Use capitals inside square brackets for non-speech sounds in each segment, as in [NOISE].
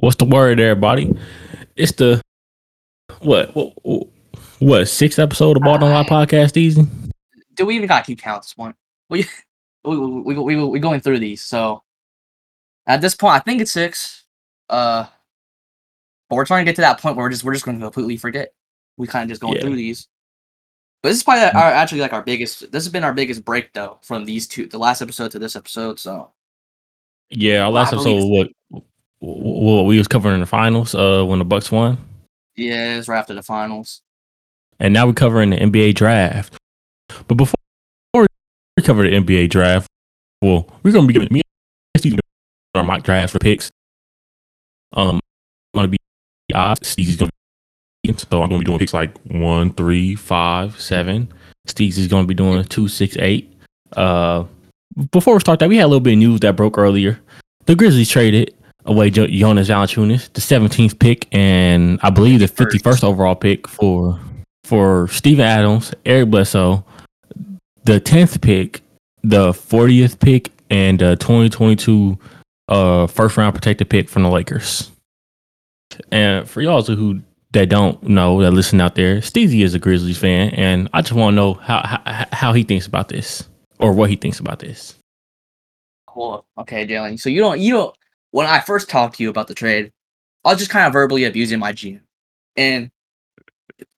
What's the word, everybody? It's the what what what sixth episode of Ball Live podcast. Easy. Do we even got to keep count at this point? [LAUGHS] We we we we we going through these. So at this point, I think it's six. Uh, but we're trying to get to that point where we're just we're just going to completely forget. We kind of just going Yeah. through these. But this is probably our, actually like our biggest. This has been our biggest break though from these two, the last episode to this episode. So Yeah, our last episode what what we was covering the finals uh when the Bucks won, yeah, it's right after the finals. and now we're covering the NBA draft. But before we cover the NBA draft, well, we're gonna be giving me our mock draft for picks. Um, I'm gonna be odds. Steez gonna be so I'm gonna be doing picks like one, three, five, seven. Steez is gonna be doing two, six, eight. Uh, before we start that, we had a little bit of news that broke earlier. The Grizzlies traded away jo- Jonas Valanciunas, the 17th pick, and I believe the 51st overall pick for for Steven Adams, Eric Bledsoe, the 10th pick, the 40th pick, and the 2022 uh, first round protected pick from the Lakers. And for y'all who that don't know that listen out there, Steezy is a Grizzlies fan, and I just want to know how, how how he thinks about this or what he thinks about this. Cool. Okay, Jalen. So you don't you don't when I first talked to you about the trade, I was just kind of verbally abusing my GM. And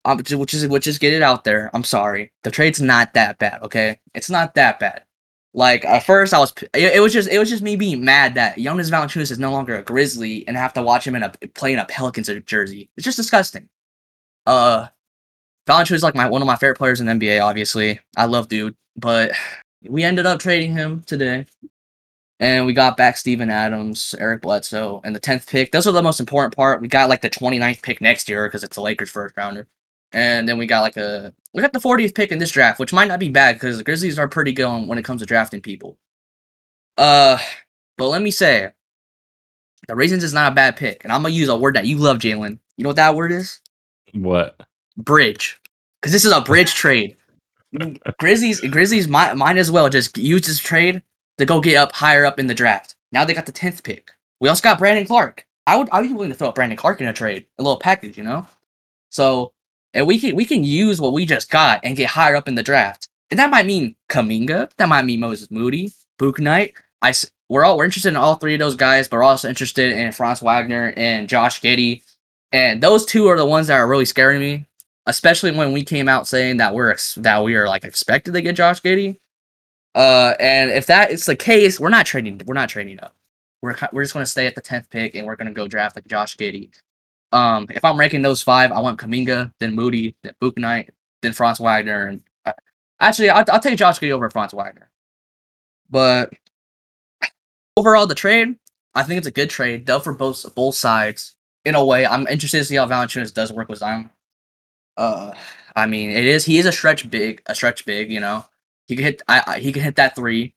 which is which is get it out there. I'm sorry. The trade's not that bad, okay? It's not that bad. Like at first I was it, was just it was just me being mad that Jonas Valanciunas is no longer a Grizzly and I have to watch him in a play in a Pelicans jersey. It's just disgusting. Uh Valanciunas is like my one of my favorite players in NBA, obviously. I love dude, but we ended up trading him today and we got back Steven Adams, Eric Bledsoe, and the 10th pick. Those are the most important part. We got like the 29th pick next year because it's the Lakers first rounder. And then we got like a we got the 40th pick in this draft, which might not be bad because the Grizzlies are pretty good when it comes to drafting people. Uh but let me say the Raisins is not a bad pick, and I'm gonna use a word that you love, Jalen. You know what that word is? What? Bridge. Because this is a bridge trade. [LAUGHS] Grizzlies Grizzlies might might as well just use this trade to go get up higher up in the draft. Now they got the tenth pick. We also got Brandon Clark. I would I would be willing to throw up Brandon Clark in a trade, a little package, you know. So and we can we can use what we just got and get higher up in the draft. And that might mean Kuminga. That might mean Moses Moody, Bouknight. I we're all we're interested in all three of those guys, but we're also interested in Franz Wagner and Josh Giddey. And those two are the ones that are really scaring me especially when we came out saying that we're that we are like expected to get Josh Giddey. Uh, and if that is the case, we're not trading. We're not trading up. We're we're just going to stay at the tenth pick, and we're going to go draft like Josh Giddey. Um, if I'm ranking those five, I want Kuminga, then Moody, then Bouknight, then Franz Wagner, and uh, actually, I'll, I'll take Josh Giddey over Franz Wagner. But overall, the trade, I think it's a good trade, though for both both sides. In a way, I'm interested to see how Valanciunas does work with Zion. Uh, I mean, it is he is a stretch big, a stretch big. You know, he can hit. I, I he can hit that three.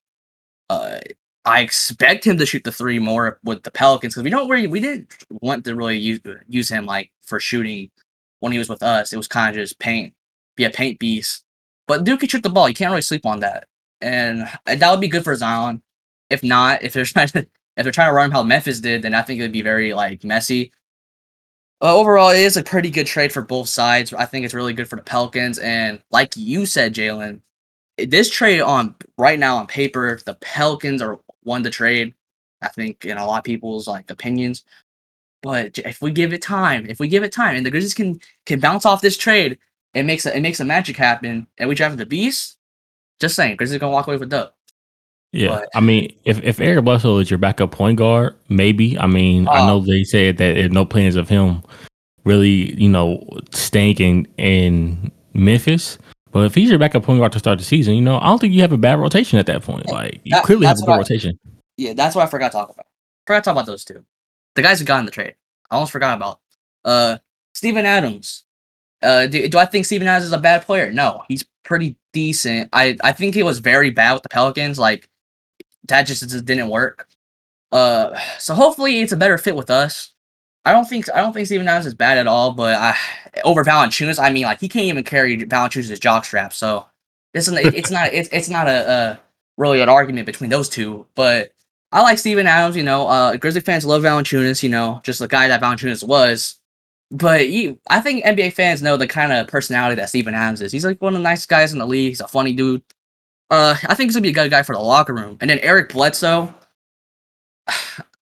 Uh, I expect him to shoot the three more with the Pelicans because we don't really we didn't want to really use use him like for shooting when he was with us. It was kind of just paint, be a paint beast. But Duke can shoot the ball. You can't really sleep on that, and that would be good for Zion. If not, if they're [LAUGHS] trying to if they're trying to run him how Memphis did, then I think it would be very like messy. Overall, it is a pretty good trade for both sides. I think it's really good for the Pelicans, and like you said, Jalen, this trade on right now on paper, the Pelicans are won the trade. I think in a lot of people's like opinions, but if we give it time, if we give it time, and the Grizzlies can can bounce off this trade, it makes a, it makes a magic happen, and we drafted the Beast. Just saying, Grizzlies gonna walk away with dub. Yeah, But- I mean, if if Eric Bledsoe is your backup point guard, maybe. I mean, I Oh. know they said that there's no plans of him really, you know, staying in in Memphis. But if he's your backup point guard to start the season, you know, I don't think you have a bad rotation at that point. Like you That- clearly have a good I- rotation. Yeah, that's what I forgot to talk about. Forgot to talk about those two. The guys who got in the trade. I almost forgot about. Uh Steven Adams. Uh do, do I think Steven Adams is a bad player? No, he's pretty decent. I I think he was very bad with the Pelicans. Like that just, just didn't work. Uh so hopefully it's a better fit with us. I don't think I don't think Steven Adams is bad at all, but I over Valanciunas, I mean like he can't even carry Valanciunas' jock strap, so it's not it's not it's, it's not a, a really an argument between those two, but I like Steven Adams. You know, uh, Grizzly fans love Valanciunas. You know, just the guy that Valanciunas was. But I think NBA fans know the kind of personality that Steven Adams is. He's like one of the nicest guys in the league. He's a funny dude. Uh, I think he's gonna be a good guy for the locker room. And then Eric Bledsoe. [SIGHS]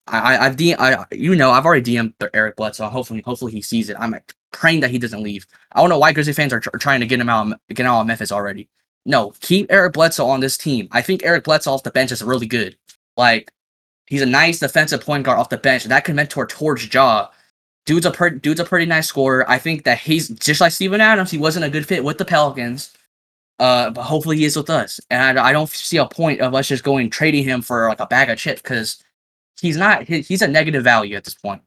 I, I, I've D, I, you know, I've already DM'd Eric Bledsoe. Hopefully, hopefully he sees it. I'm praying that he doesn't leave. I don't know why Grizzly fans are, tr- trying to get him out, get out of Memphis already. No, keep Eric Bledsoe on this team. I think Eric Bledsoe off the bench is really good. Like, he's a nice defensive point guard off the bench, that can mentor towards Ja. Dude's a per- dude's a pretty nice scorer. I think that he's just like Steven Adams. He wasn't a good fit with the Pelicans, uh, but hopefully he is with us. And I, I don't see a point of us just going trading him for like a bag of chips because he's not. He, he's a negative value at this point.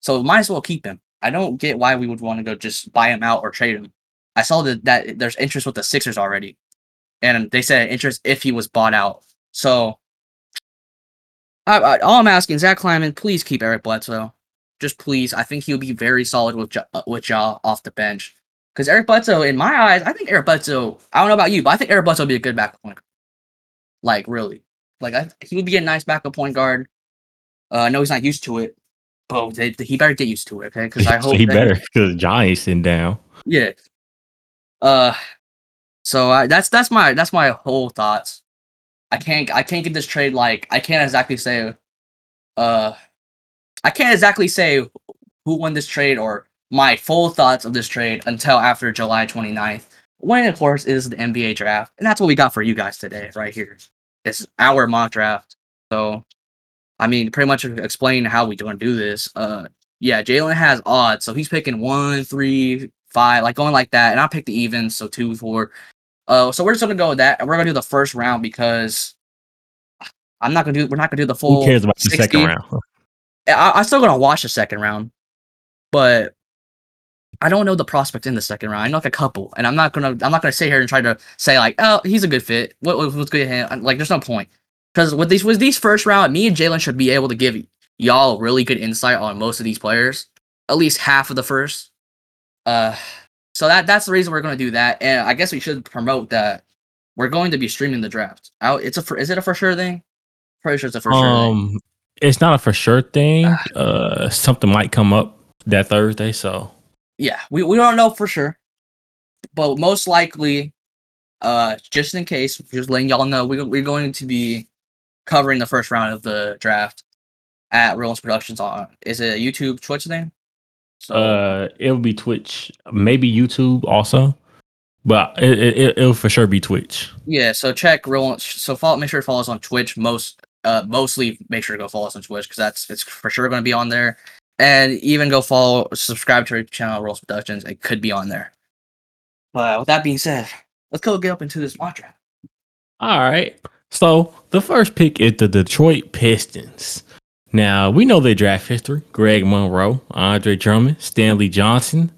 So might as well keep him. I don't get why we would want to go just buy him out or trade him. I saw that that there's interest with the Sixers already, and they said interest if he was bought out. So, I, I, all I'm asking, Zach Kleiman, please keep Eric Bledsoe. Just please. I think he'll be very solid with ja, with Ja off the bench. Because Eric Bledsoe, in my eyes, I think Eric Bledsoe. I don't know about you, but I think Eric Bledsoe would be a good backup point. guard. Like really, like I, he would be a nice backup point guard. Uh, I know he's not used to it, but they, he better get used to it, okay? Because I [LAUGHS] so hope he that better because John ain't sitting down. yeah. Uh, so I, that's that's my that's my whole thoughts. I can't I can't get this trade like I can't exactly say, uh, I can't exactly say who won this trade or my full thoughts of this trade until after July 29th, when of course is the NBA draft, and that's what we got for you guys today, right here. It's our mock draft. So, I mean, pretty much explain how we going to do this. Uh, yeah, Jalen has odds, so he's picking one, three, five, like going like that, and I pick the evens, so two, four. Uh, so we're just gonna go with that, and we're gonna do the first round because I'm not gonna do. We're not gonna do the full. Who cares about the second round? I, I'm still gonna watch the second round, but I don't know the prospect in the second round. I know like a couple, and I'm not gonna. I'm not gonna sit here and try to say like, oh, he's a good fit. What what- what's good? at him? Like, there's no point because with these with these first round, me and Jalen should be able to give y'all really good insight on most of these players, at least half of the first. Uh, so that that's the reason we're gonna do that, and I guess we should promote that we're going to be streaming the draft. Out, it's a is it a for sure thing? Pretty sure it's a for sure thing. Um, it's not a for sure thing. Uh, something might come up that Thursday. So yeah, we, we don't know for sure, but most likely, uh, just in case, just letting y'all know, we, we're going to be covering the first round of the draft at Rollins Productions on is it a YouTube Twitch thing? So uh, it'll be Twitch, maybe YouTube also, but it, it, it'll for sure be Twitch. yeah, so check Rollins. So follow, make sure to follow us on Twitch. Most, uh, mostly make sure to go follow us on Twitch because that's it's for sure going to be on there, and even go follow, subscribe to our channel Rollins Productions. It could be on there. But with that being said, let's go get up into this draft. All right. So the first pick is the Detroit Pistons. Now we know their draft history: Greg Monroe, Andre Drummond, Stanley Johnson,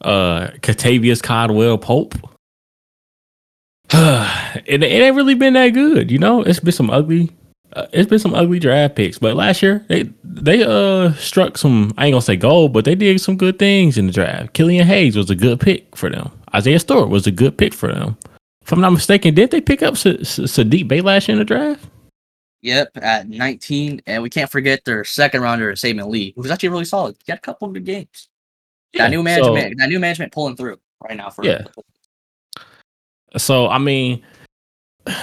uh, Kentavious Caldwell Pope. [SIGHS] it, it ain't really been that good, you know. It's been some ugly, uh, it's been some ugly draft picks. But last year they they uh struck some. I ain't gonna say gold, but they did some good things in the draft. Killian Hayes was a good pick for them. Isaiah Stewart was a good pick for them. If I'm not mistaken, did they pick up Sa- Sa- Sadiq Baylash in the draft? Yep, at 19, and we can't forget their second rounder, Saben Lee, who was actually really solid. He had a couple of good games. that new so- management, that new management pulling through right now for Yeah. So, I mean,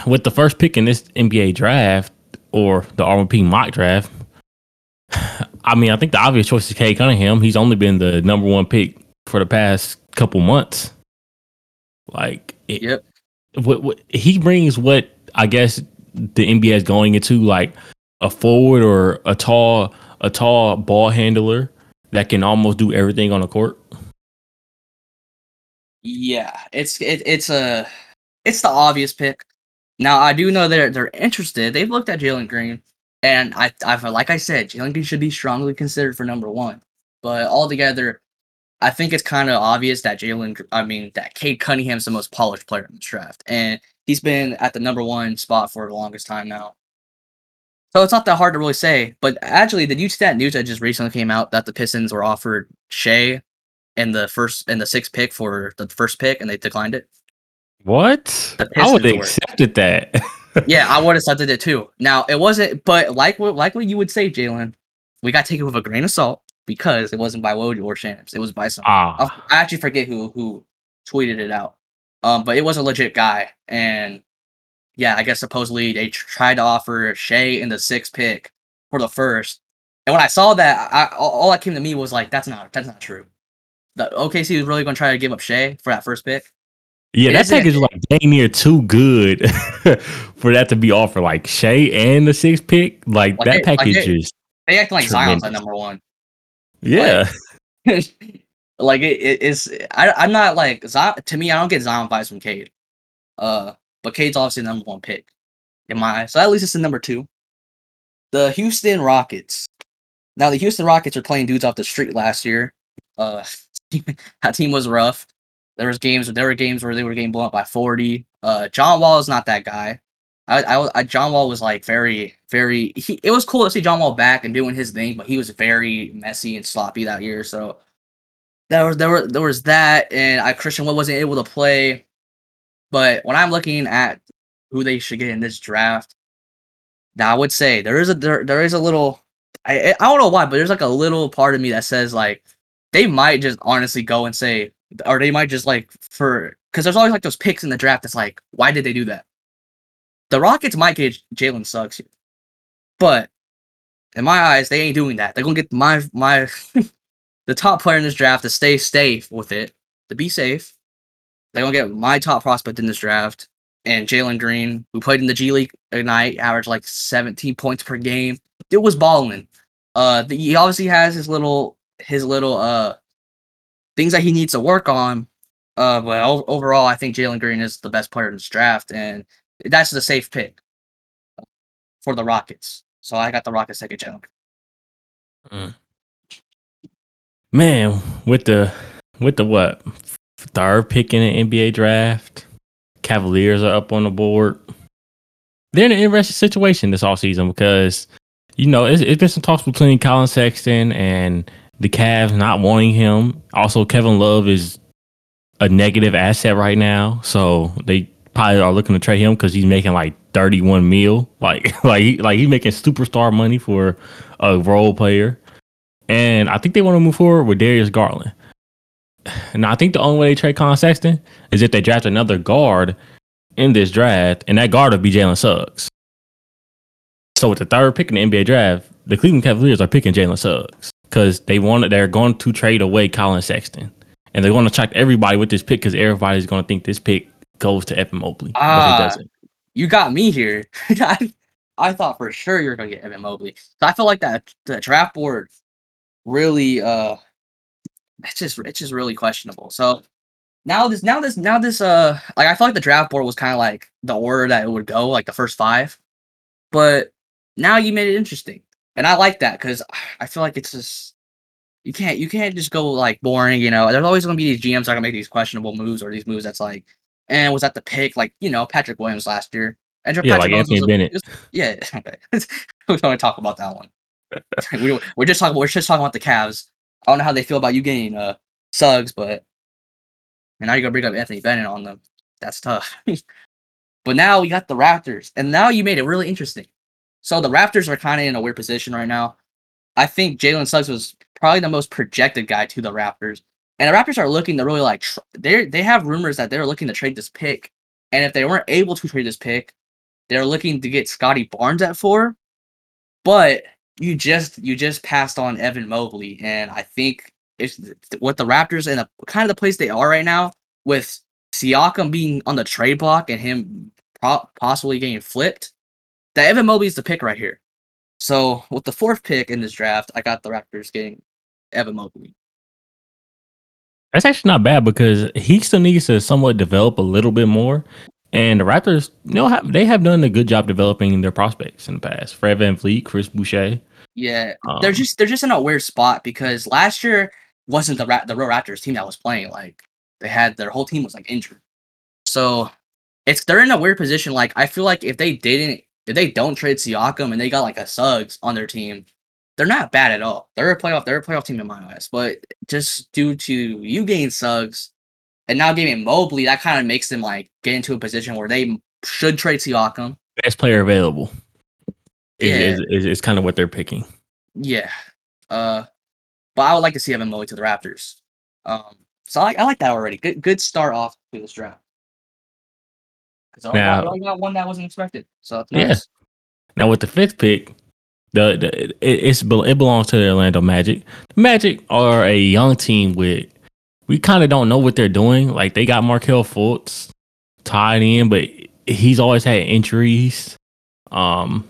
with the first pick in this NBA draft or the RMP mock draft, [SIGHS] I mean, I think the obvious choice is Cade Cunningham. He's only been the number one pick for the past couple months. Like, it, Yep. What, what he brings what I guess the NBA is going into like a forward or a tall a tall ball handler that can almost do everything on the court. Yeah, it's it, it's a it's the obvious pick. Now I do know they're they're interested. They've looked at Jalen Green, and I I like I said, Jalen Green should be strongly considered for number one. But altogether, I think it's kind of obvious that Jalen, I mean that Cade Cunningham's the most polished player in the draft, and he's been at the number one spot for the longest time now. So it's not that hard to really say. But actually, see that news that just recently came out that the Pistons were offered Shai in the first in the sixth pick for the first pick, and they declined it? What? The I would were. accepted that. [LAUGHS] yeah, I would have accepted it too. Now it wasn't, but like what like what you would say, Jalen, we got to take it with a grain of salt because it wasn't by Woj or Shams. It was by some. Ah, I actually forget who who tweeted it out. Um, but it was a legit guy, and yeah, I guess supposedly they tr- tried to offer Shai in the sixth pick for the first. And when I saw that, I, all that came to me was like, that's not that's not true. The OKC was really going to try to give up Shai for that first pick. yeah, it that package is like dang near too good [LAUGHS] for that to be offered. Like Shai and the sixth pick, like, Like that like package it- is They act like Zion's at number one. Yeah. [LAUGHS] like it, it is. I I'm not like to me. I don't get Zion vibes from Cade. Uh, but Cade's obviously the number one pick in my eyes. So at least it's the number two. The Houston Rockets. Now the Houston Rockets are playing dudes off the street last year. Uh, [LAUGHS] that team was rough. There was games. There were games where they were getting blown up by forty. Uh, John Wall is not that guy. I, I, I John Wall was like very, very. He, it was cool to see John Wall back and doing his thing, but he was very messy and sloppy that year. So there was there were there was that, and I Christian Wood wasn't able to play. But when I'm looking at who they should get in this draft, now I would say there is a there, there is a little. I I don't know why, but there's like a little part of me that says like they might just honestly go and say, or they might just like for because there's always like those picks in the draft. That's like, why did they do that? The Rockets might get Jalen Suggs here, but in my eyes, they ain't doing that. They're gonna get my my [LAUGHS] the top player in this draft to stay safe with it, to be safe. They're gonna get my top prospect in this draft and Jalen Green, who played in the G League Ignite, averaged like 17 points per game. It was balling. Uh, the, he obviously has his little his little uh things that he needs to work on. Uh, but overall, I think Jalen Green is the best player in this draft, and that's the safe pick for the Rockets. So I got the Rockets second Jalen. Mm. Man, with the with the what third pick in the NBA draft, Cavaliers are up on the board. They're in an interesting situation this all season because you know it's, it's been some talks between Collin Sexton and the Cavs not wanting him. Also, Kevin Love is a negative asset right now, so they probably are looking to trade him because he's making like thirty one mil, like [LAUGHS] like he- like he's making superstar money for a role player. And I think they want to move forward with Darius Garland. [SIGHS] And I think the only way they trade Con Sexton is if they draft another guard in this draft, and that guard will be Jalen Suggs. So with the third pick in the NBA draft, the Cleveland Cavaliers are picking Jalen Suggs because they wanted they're going to trade away Collin Sexton, and they're going to attract everybody with this pick because everybody's going to think this pick goes to Evan Mobley, but Ah. it doesn't. you got me here. [LAUGHS] I, I thought for sure you were gonna get Evan Mobley. So I feel like that the draft board really uh it's just it's just really questionable. So now this now this now this uh like I feel like the draft board was kind of like the order that it would go, like the first five. But now you made it interesting. And I like that because I feel like it's just you can't you can't just go like boring, you know. There's always gonna be these GMs that are gonna make these questionable moves or these moves that's like and was at the pick, like you know, Patrick Williams last year. And Yeah, Patrick like Williams Anthony a- Bennett. was- [LAUGHS] yeah, [LAUGHS] okay. we're going to talk about that one. [LAUGHS] we, we're just talking. We're just talking about the Cavs. I don't know how they feel about you getting uh Suggs, but and now you're gonna bring up Anthony Bennett on them. That's tough. but now we got the Raptors, and now you made it really interesting. So the Raptors are kind of in a weird position right now. I think Jalen Suggs was probably the most projected guy to the Raptors, and the Raptors are looking to really like tr- they they have rumors that they're looking to trade this pick, and if they weren't able to trade this pick, they're looking to get Scottie Barnes at four. But you just you just passed on Evan Mobley, and I think it's what the Raptors and kind of the place they are right now with Siakam being on the trade block and him pro- possibly getting flipped. That Evan Mobley is the pick right here. So with the fourth pick in this draft, I got the Raptors getting Evan Mobley. That's actually not bad because he still needs to somewhat develop a little bit more. And the Raptors, you know, have, they have done a good job developing their prospects in the past. Fred VanVleet, Chris Boucher. Yeah, Um, they're just they're just in a weird spot because last year wasn't the Ra- the real Raptors team that was playing. Like they had their whole team was like injured, so it's they're in a weird position. Like I feel like if they didn't if they don't trade Siakam and they got like a Suggs on their team, they're not bad at all. They're a playoff they're a playoff team in my eyes. But just due to you getting Suggs and now getting Mobley, that kind of makes them like get into a position where they should trade Siakam best player available. Is, Yeah. is, is, is kind of what they're picking. Yeah. Uh, but I would like to see Evan Mobley to the Raptors. Um, so I like I like that already. Good good start off to this draft. Because I Now- only, only got one that wasn't expected. So it's Yeah. Now with the fifth pick, the, the it, it's it belongs to the Orlando Magic. The Magic are a young team with we kind of don't know what they're doing. Like they got Markelle Fultz tied in, but he's always had injuries. Um,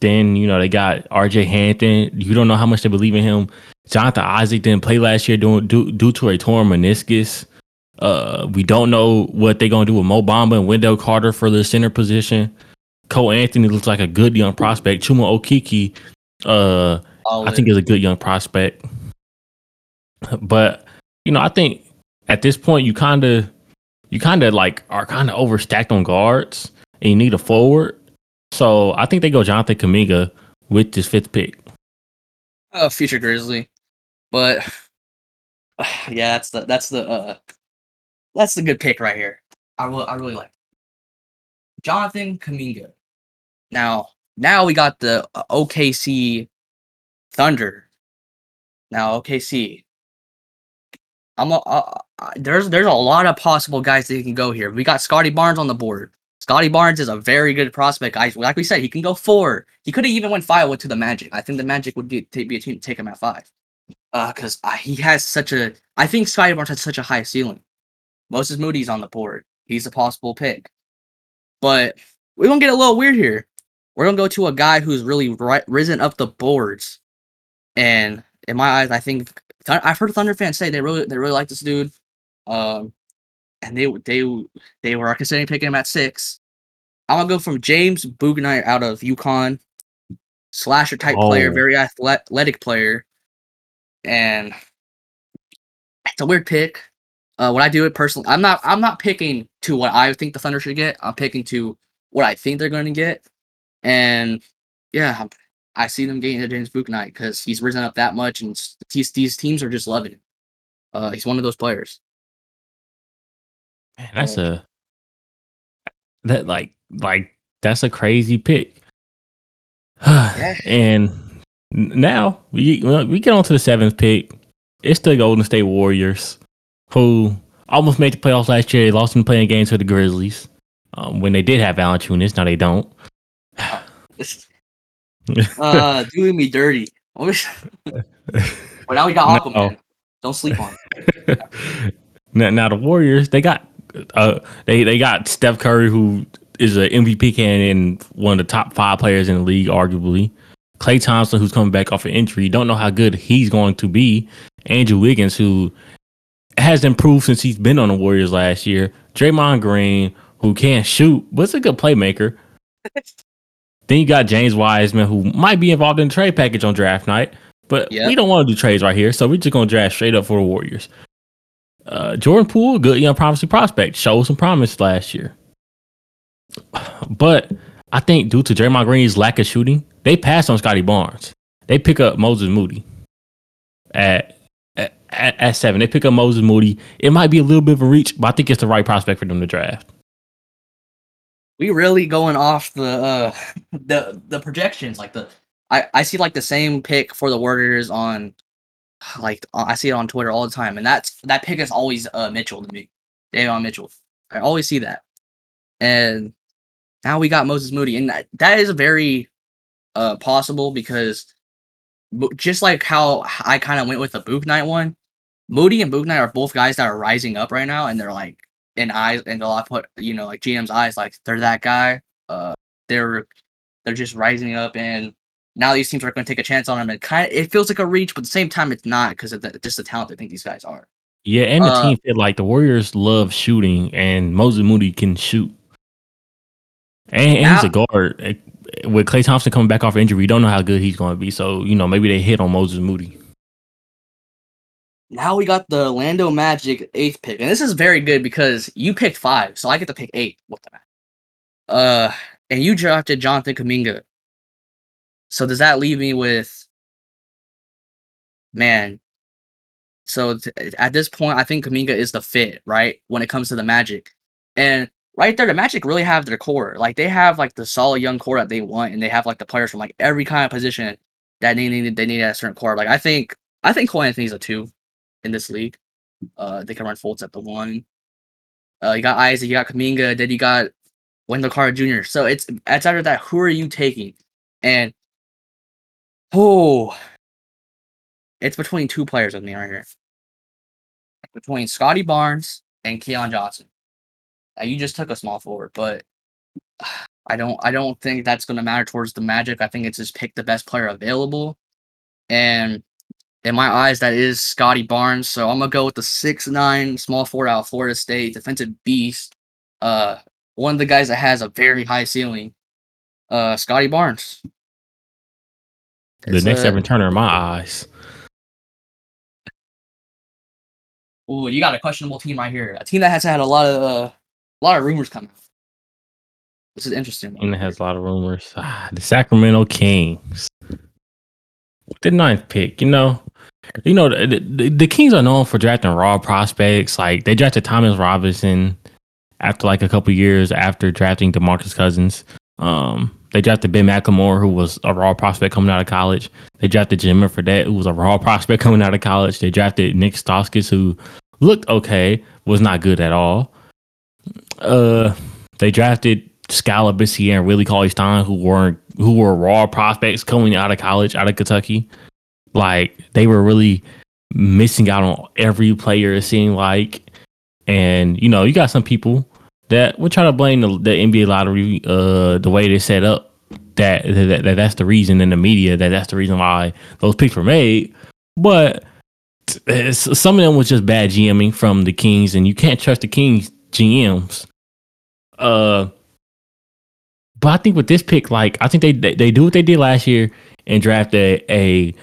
then you know they got R.J. Hampton. You don't know how much they believe in him. Jonathan Isaac didn't play last year due, due, due to a torn meniscus. Uh, we don't know what they're gonna do with Mo Bamba and Wendell Carter for the center position. Cole Anthony looks like a good young prospect. Chuma Okeke, uh, I think is a good young prospect. But you know, I think at this point you kind of you kind of like are kind of overstacked on guards, and you need a forward. So I think they go Jonathan Kuminga with this fifth pick. a future Grizzly, but [SIGHS] yeah, that's the that's the uh that's the good pick right here. I will I really like it. Jonathan Kuminga. Now now we got the uh, OKC Thunder. Now OKC. I'm a, uh, uh, there's there's a lot of possible guys that can go here. We got Scottie Barnes on the board. Scottie Barnes is a very good prospect. I like we said, he can go four. He could have even went five with to the Magic. I think the Magic would take, be a team to take him at five. Uh, because he has such a. I think Scottie Barnes has such a high ceiling. Moses Moody's on the board. He's a possible pick. But we're gonna get a little weird here. We're gonna go to a guy who's really ri- risen up the boards, and in my eyes, I think I've heard Thunder fans say they really they really like this dude. Um, and they they they were considering picking him at six. I'm gonna go from James Bouknight out of UConn, slasher type player, Oh. very athletic player, and it's a weird pick. Uh, when I do it personally, I'm not I'm not picking to what I think the Thunder should get. I'm picking to what I think they're going to get, and yeah, I'm- see them getting to James Bouknight because he's risen up that much, and these these teams are just loving him. Uh, he's one of those players. Man, that's a that like like that's a crazy pick. [SIGHS] and now we we get on to the seventh pick. It's the Golden State Warriors, who almost made the playoffs last year. They lost in playing games to the Grizzlies um, when they did have Valanciunas. Now they don't. [LAUGHS] uh, doing me dirty. I wish- but now we got No. Aquaman. Don't sleep on. it. [LAUGHS] now, now the Warriors, they got uh they they got Steph Curry, who is an MVP candidate and one of the top five players in the league, arguably. Klay Thompson, who's coming back off an injury, don't know how good he's going to be. Andrew Wiggins, who has improved since he's been on the Warriors last year. Draymond Green, who can't shoot, but's a good playmaker. [LAUGHS] then you got James Wiseman, who might be involved in the trade package on draft night, but Yep. we don't want to do trades right here, so we're just gonna draft straight up for the Warriors. Uh, Jordan Poole, good young promising prospect, showed some promise last year. [SIGHS] But I think due to Draymond Green's lack of shooting, they passed on Scottie Barnes. They pick up Moses Moody at, at at at seven. They pick up Moses Moody. It might be a little bit of a reach, but I think it's the right prospect for them to draft. We really going off the uh [LAUGHS] the the projections like the I I see like the same pick for the Warriors on [SIGHS] like I see it on Twitter all the time and that's that pick is always uh Mitchell to me. Davion Mitchell. I always see that. And now we got Moses Moody and that, that is very uh possible because just like how I kind of went with the Bouknight one, Moody and Bouknight are both guys that are rising up right now and they're like in eyes and a lot put you know like GM's eyes like they're that guy. Uh, they're they're just rising up and now these teams are going to take a chance on them and kind of it feels like a reach, but at the same time it's not because of the, just the talent I think these guys are. Yeah, and the Uh, team fit like the Warriors love shooting, and Moses Moody can shoot. And, and he's a guard. Eh, With Klay Thompson coming back off injury, we don't know how good he's going to be. So you know, maybe they hit on Moses Moody. Now we got the Orlando Magic eighth pick, and this is very good because you picked five, so I get to pick eight. What the? Uh, and you drafted Jonathan Kuminga. So does that leave me with? Man. So th- at this point, I think Kuminga is the fit, right? When it comes to the Magic, and right there, the Magic really have their core. Like they have like the solid young core that they want, and they have like the players from like every kind of position that they need. They need a certain core. Like I think I think Cole Anthony's a two in this league. Uh, they can run Fultz at the one. Uh, you got Isaac, you got Kuminga, then you got Wendell Carter Jr. So it's it's after that. Who are you taking? And oh, it's between two players with me right here. Between Scottie Barnes and Keon Johnson. Now, you just took a small forward, but [SIGHS] I don't I don't think that's gonna matter towards the Magic. I think it's just pick the best player available. And in my eyes, that is Scottie Barnes. So I'm gonna go with the six nine small forward out of Florida State, defensive beast. Uh one of the guys that has a very high ceiling. Uh Scotty Barnes. The It's, next uh, Evan Turner in my eyes. Ooh, you got a questionable team right here. A team that has had a lot of uh, a lot of rumors coming. This is interesting. And it has a lot of rumors. Ah, the Sacramento Kings. The ninth pick, you know. You know, the, the, the Kings are known for drafting raw prospects. Like they drafted Thomas Robinson after like a couple years after drafting DeMarcus Cousins. Um, they drafted Ben McLemore, who was a raw prospect coming out of college. They drafted Jimmer Fredette, who was a raw [LAUGHS] prospect coming out of college. They drafted Nik Stauskas, who looked okay, was not good at all. Uh, they drafted Skal Labissiere and Willie Cauley Stein, who weren't who were raw prospects coming out of college, out of Kentucky. Like they were really missing out on every player. It seemed like, and you know, you got some people that would try to blame the, the NBA lottery, uh, the way they set up. That, that that that's the reason in the media that that's the reason why those picks were made. But some of them was just bad GMing from the Kings, and you can't trust the Kings GMs. Uh, but I think with this pick, like I think they they, they do what they did last year and draft a a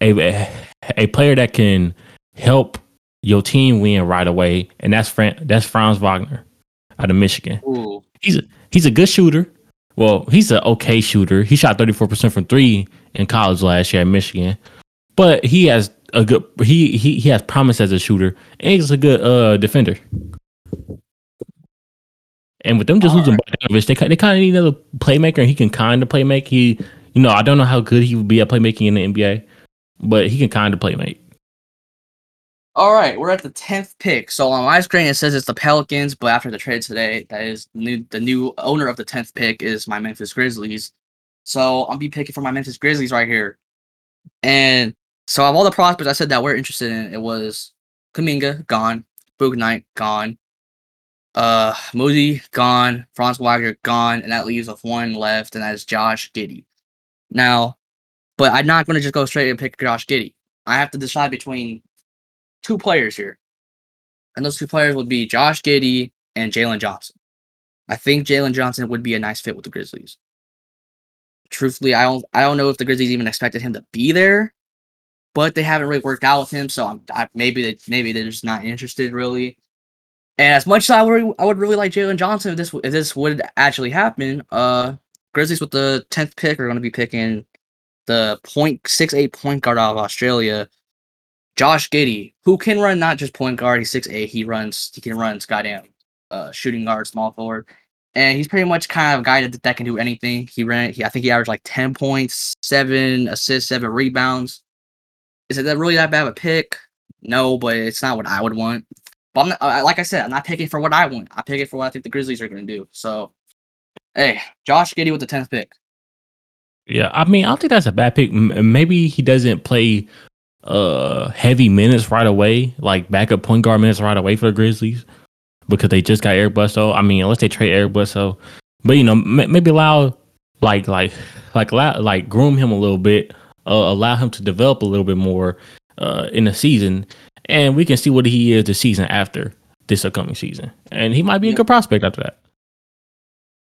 a, a player that can help your team win right away, and that's Fran, that's Franz Wagner out of Michigan. Ooh, He's a, he's a good shooter. Well, he's an okay shooter. He shot thirty four percent from three in college last year at Michigan, but he has a good he he he has promise as a shooter, and he's a good uh defender. And with them just All losing right. Bogdanovic, they they kind of need another playmaker, and he can kind of play make. He, you know, I don't know how good he would be at playmaking in the NBA, but he can kind of play make. All right, we're at the tenth pick. So on my screen it says it's the Pelicans, but after the trade today, that is new. The new owner of the tenth pick is my Memphis Grizzlies. So I'll be picking for my Memphis Grizzlies right here. And so of all the prospects I said that we're interested in, it was Kuminga gone, Bouknight gone, uh, Moody gone, Franz Wagner gone, and that leaves with one left, and that is Josh Giddey. Now, but I'm not going to just go straight and pick Josh Giddey. I have to decide between two players here. And those two players would be Josh Giddey and Jalen Johnson. I think Jalen Johnson would be a nice fit with the Grizzlies. Truthfully, I don't I don't know if the Grizzlies even expected him to be there, but they haven't really worked out with him, so I'm I, maybe they maybe they're just not interested really. And as much as I would I would really like Jalen Johnson if this if this would actually happen, uh Grizzlies with the tenth pick are going to be picking the point six eight point guard out of Australia, Josh Giddey, who can run not just point guard, he's six eight. He runs, he can run goddamn uh, shooting guard, small forward, and he's pretty much kind of a guy that, that can do anything. He ran, he I think he averaged like ten points, seven assists, seven rebounds. Is it that really that bad of a pick? No, but it's not what I would want. But I'm not, like I said, I'm not picking for what I want. I pick it for what I think the Grizzlies are going to do. So, hey, Josh Giddey with the tenth pick. Yeah, I mean, I don't think that's a bad pick. M- Maybe he doesn't play uh heavy minutes right away, like backup point guard minutes right away for the Grizzlies because they just got Eric Bledsoe. I mean, unless they trade Eric Bledsoe, but you know, m- maybe allow like like like allow, like groom him a little bit, uh, allow him to develop a little bit more uh in the season, and we can see what he is the season after this upcoming season, and he might be a good prospect after that.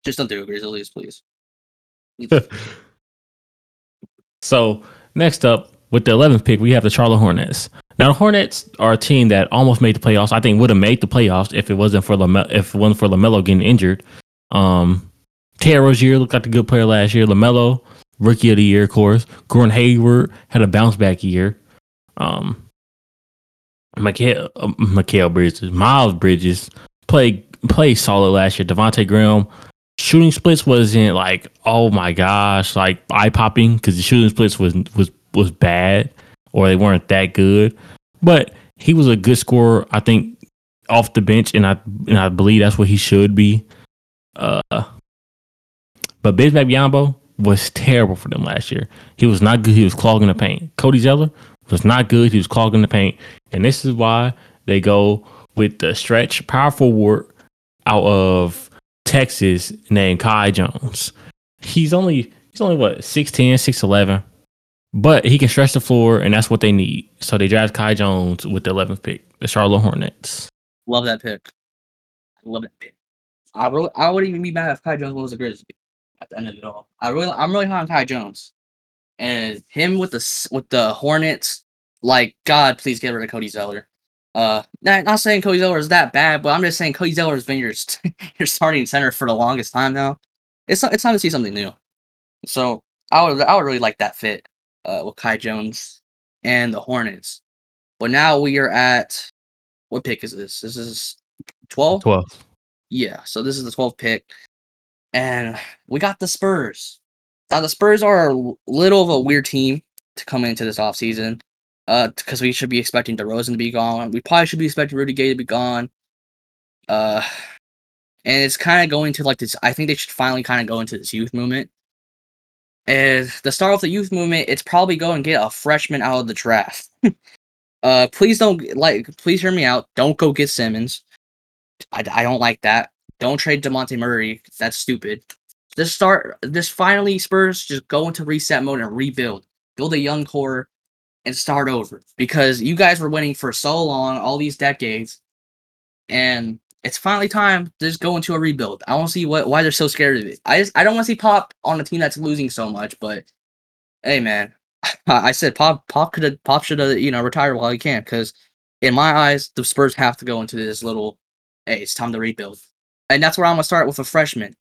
Just don't do it, Grizzlies, please. [LAUGHS] So next up, with the 11th pick, we have the Charlotte Hornets. Now the Hornets are a team that almost made the playoffs. I think would have made the playoffs if it wasn't for Lame- if it wasn't for Lamelo getting injured. Um, Terry Rozier looked like a good player last year. Lamelo, rookie of the year, of course. Gordon Hayward had a bounce back year. Um, Mikael, uh, Mikael Bridges, Miles Bridges played played solid last year. Devonte Graham shooting splits wasn't like oh my gosh, like eye popping because the shooting splits was was was bad or they weren't that good. But he was a good scorer, I think, off the bench, and I and I believe that's what he should be. Uh, but Bismack Biyombo was terrible for them last year. He was not good. He was clogging the paint. Cody Zeller was not good. He was clogging the paint, and this is why they go with the stretch power forward out of Texas named Kai Jones. He's only he's only what 6'10, 6'11, but he can stretch the floor, and that's what they need. So they draft Kai Jones with the 11th pick, the Charlotte Hornets. Love that pick. Love that pick. I really, I wouldn't even be mad if Kai Jones was a Grizzly at the end of it all. I really, I'm really high on Kai Jones, and him with the with the Hornets. Like God, please get rid of Cody Zeller. Uh, not, not saying Cody Zeller is that bad, but I'm just saying Cody Zeller has been your [LAUGHS] your starting center for the longest time now. It's it's time to see something new. So I would I would really like that fit uh, with Kai Jones and the Hornets. But now we are at what pick is this? This is 12? 12. Yeah, so this is the 12th pick. And we got the Spurs. Now the Spurs are a little of a weird team to come into this offseason. Uh because we should be expecting DeRozan to be gone. We probably should be expecting Rudy Gay to be gone. Uh and it's kind of going to like this I think they should finally kind of go into this youth movement. And the start of the youth movement, it's probably go and get a freshman out of the draft. [LAUGHS] uh please don't like please hear me out. Don't go get Simmons. I, I don't like that. Don't trade Demonte Murray. That's stupid. Just start. Just finally, Spurs just go into reset mode and rebuild. Build a young core and start over because you guys were winning for so long, all these decades, and it's finally time to just go into a rebuild. I to see what why they're so scared of it. I just I don't want to see Pop on a team that's losing so much. But hey, man, [LAUGHS] I said Pop Pop could have Pop should have you know retired while he can because in my eyes the Spurs have to go into this little hey it's time to rebuild, and that's where I'm gonna start with a freshman.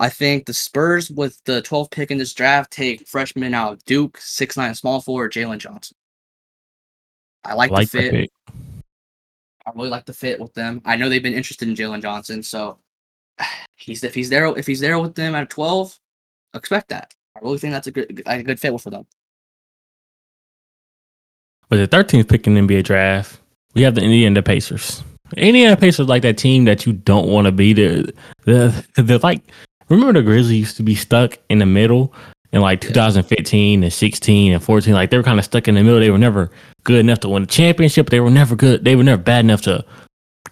I think the Spurs with the 12th pick in this draft take freshman out Duke, six nine small forward Jalen Johnson. I like, I like the fit. pick. I really like the fit with them. I know they've been interested in Jalen Johnson, so [SIGHS] he's if he's there if he's there with them at 12, expect that. I really think that's a good a good fit for them. With the 13th pick in the NBA draft, we have the Indiana Pacers. Indiana Pacers like that team that you don't want to be. The the the like remember the Grizzlies used to be stuck in the middle in like Yeah. 2015 and 16 and 14. Like they were kind of stuck in the middle. They were never good enough to win a championship. They were never good. They were never bad enough to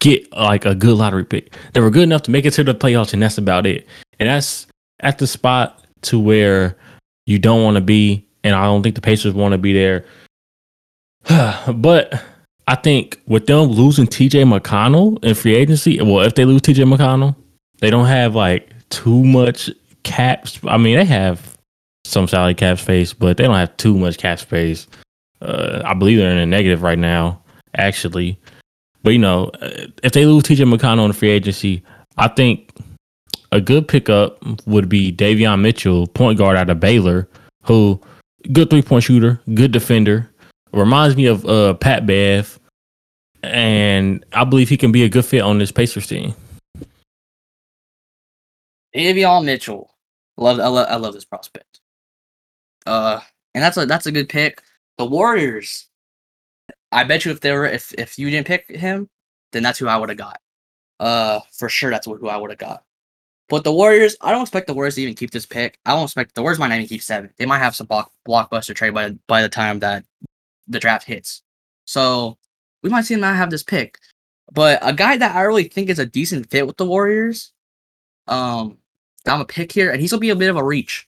get like a good lottery pick. They were good enough to make it to the playoffs, and that's about it. And that's at the spot to where you don't want to be. And I don't think the Pacers want to be there. [SIGHS] but I think with them losing TJ McConnell in free agency, well, if they lose TJ McConnell, they don't have like too much caps. I mean, they have some salary cap space, but they don't have too much cap space. Uh, I believe they're in a negative right now, actually. But you know, uh, if they lose TJ McConnell in free agency, I think a good pickup would be Davion Mitchell, point guard out of Baylor, who good three point shooter, good defender, reminds me of uh, Pat Bev, and I believe he can be a good fit on this Pacers team. Davion Mitchell. Love I love I love this prospect. Uh and that's a that's a good pick. The Warriors. I bet you if they were if if you didn't pick him, then that's who I would have got. Uh for sure that's who I would have got. But the Warriors, I don't expect the Warriors to even keep this pick. I don't expect the Warriors might not even keep seven. They might have some block, blockbuster trade by by the time that the draft hits. So we might see them not have this pick. But a guy that I really think is a decent fit with the Warriors, um, I'm a pick here, and he's gonna be a bit of a reach.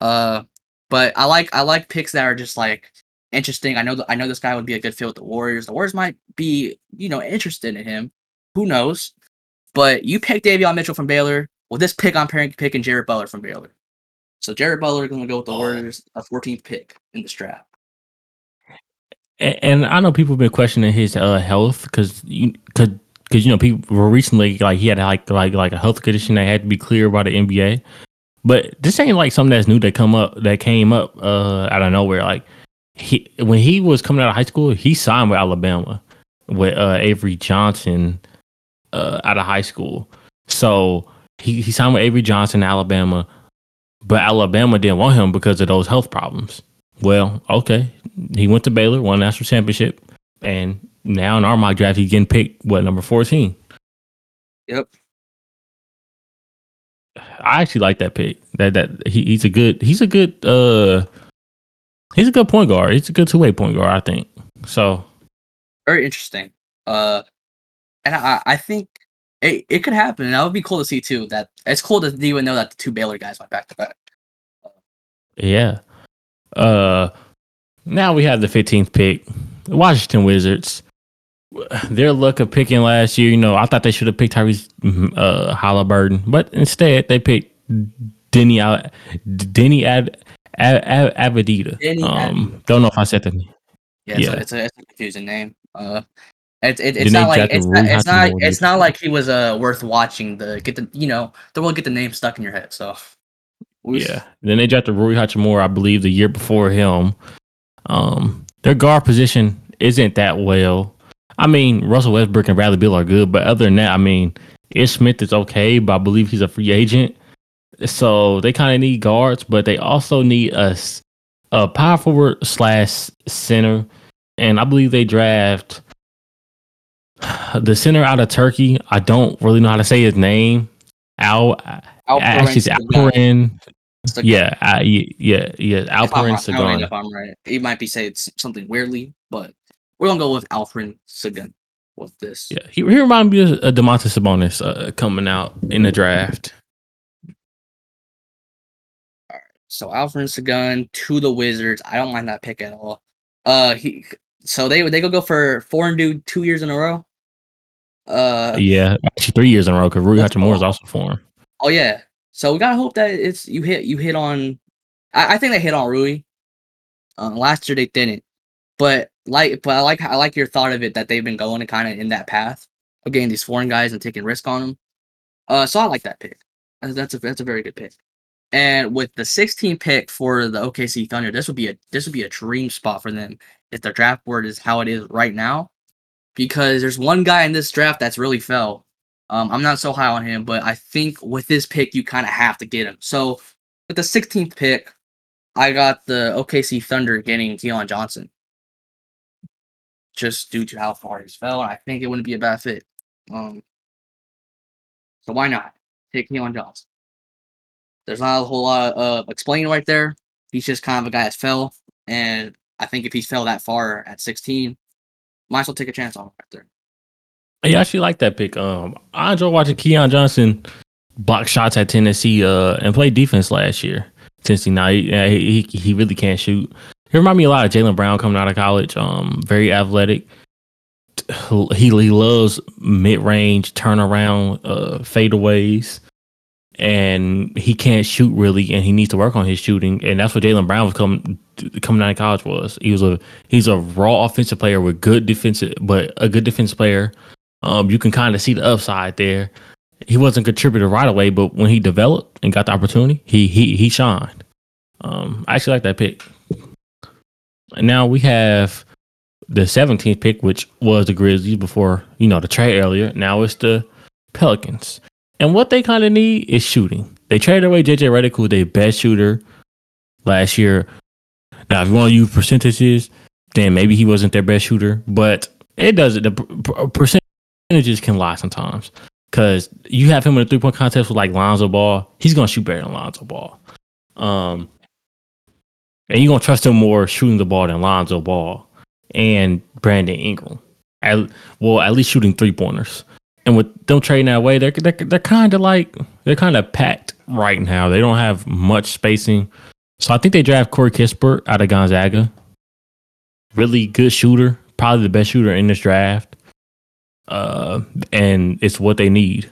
Uh, but I like I like picks that are just like interesting. I know that I know this guy would be a good fit with the Warriors. The Warriors might be you know interested in him. Who knows? But you pick Davion Mitchell from Baylor. With this pick, I'm picking picking Jared Butler from Baylor. So Jared Butler is gonna go with the Warriors, a 14th pick in this draft. And, and I know people have been questioning his uh, health because you because because you know people were recently like he had like like like a health condition that had to be cleared by the NBA. But this ain't like something that's new that come up that came up uh, out of nowhere. Like he when he was coming out of high school, he signed with Alabama with uh, Avery Johnson. uh, out of high school. So he, he signed with Avery Johnson, Alabama, but Alabama didn't want him because of those health problems. Well, okay, he went to Baylor, won national championship, and now in our mock draft he's getting picked what number fourteen. Yep. I actually like that pick. That that he, he's a good he's a good uh he's a good point guard. He's a good two way point guard, I think. So Very interesting. Uh, and I, I think it, it could happen. And that would be cool to see too. That it's cool to even know that the two Baylor guys went back to back. yeah. Uh now we have the fifteenth pick. The Washington Wizards. Their luck of picking last year, you know, I thought they should have picked Tyrese uh, Haliburton, but instead they picked Deni Deni Ad, Ad, Ad. Deni Um, don't know if I said that. Yeah, Yeah. It's, a, it's, a, it's a confusing name. Uh, it, it, it's not like draft the it's not, Rui it's not it's not like he was uh worth watching the get the you know the will get the name stuck in your head. So Yeah. Then they drafted Rui Hachimura, I believe, the year before him. Um, their guard position isn't that well. I mean, Russell Westbrook and Bradley Beal are good, but other than that, I mean, Ish Smith is okay, but I believe he's a free agent. So they kind of need guards, but they also need a, a power forward slash center. And I believe they draft the center out of Turkey. I don't really know how to say his name. Al, Alperen actually, it's. Alperen. Yeah, uh, yeah, yeah. if I'm, I don't know Sagan. if I'm right. He might be saying something weirdly, but we're gonna go with Alfred Sagan with this. Yeah, he, he reminded me of uh, Domantas Sabonis uh, coming out in the draft. All right, So Alfred Sagan to the Wizards. I don't mind that pick at all. Uh, he so they they go go for four and do two years in a row. Uh, Yeah, actually three years in a row because Rui Hachimura is also for him. oh yeah. So we gotta hope that it's you hit you hit on. I, I think they hit on Rui. Uh, last year they didn't, but like but I like I like your thought of it that they've been going kind of in that path of getting these foreign guys and taking risk on them. Uh, so I like that pick. That's a that's a very good pick. And with the 16 pick for the OKC Thunder, this would be a this would be a dream spot for them if their draft board is how it is right now. Because there's one guy in this draft that's really fell. Um, I'm not so high on him, but I think with this pick you kind of have to get him. So with the 16th pick, I got the OKC Thunder getting Keon Johnson. Just due to how far he's fell, I think it wouldn't be a bad fit. Um, so why not take Keon Johnson? There's not a whole lot of uh, explaining right there. He's just kind of a guy that fell, and I think if he fell that far at 16, might as well take a chance on him right there. Yeah, I actually like that pick. Um, I enjoy watching Keon Johnson block shots at Tennessee uh, and play defense last year. Tennessee, now he he he really can't shoot. He remind me a lot of Jaylen Brown coming out of college. Um, very athletic. He he loves mid range turnaround uh, fadeaways, and he can't shoot really, and he needs to work on his shooting. And that's what Jaylen Brown was coming coming out of college was. He was a he's a raw offensive player with good defensive, but a good defensive player. Um, you can kind of see the upside there. He wasn't contributor right away, but when he developed and got the opportunity, he he he shined. Um, I actually like that pick. And now we have the 17th pick, which was the Grizzlies before you know the trade earlier. Now it's the Pelicans, and what they kind of need is shooting. They traded away JJ Redick, who was their best shooter last year. Now, if you want to use percentages, then maybe he wasn't their best shooter, but it doesn't. The per- per- percentages can lie sometimes because you have him in a three point contest with like Lonzo Ball. He's gonna shoot better than Lonzo Ball. Um, and you're gonna trust him more shooting the ball than Lonzo Ball and Brandon Ingram. At, well, at least shooting three pointers. And with them trading that way, they're they're, they're kind of like they're kind of packed right now. They don't have much spacing. So I think they draft Corey Kispert out of Gonzaga. Really good shooter, probably the best shooter in this draft. Uh, and it's what they need.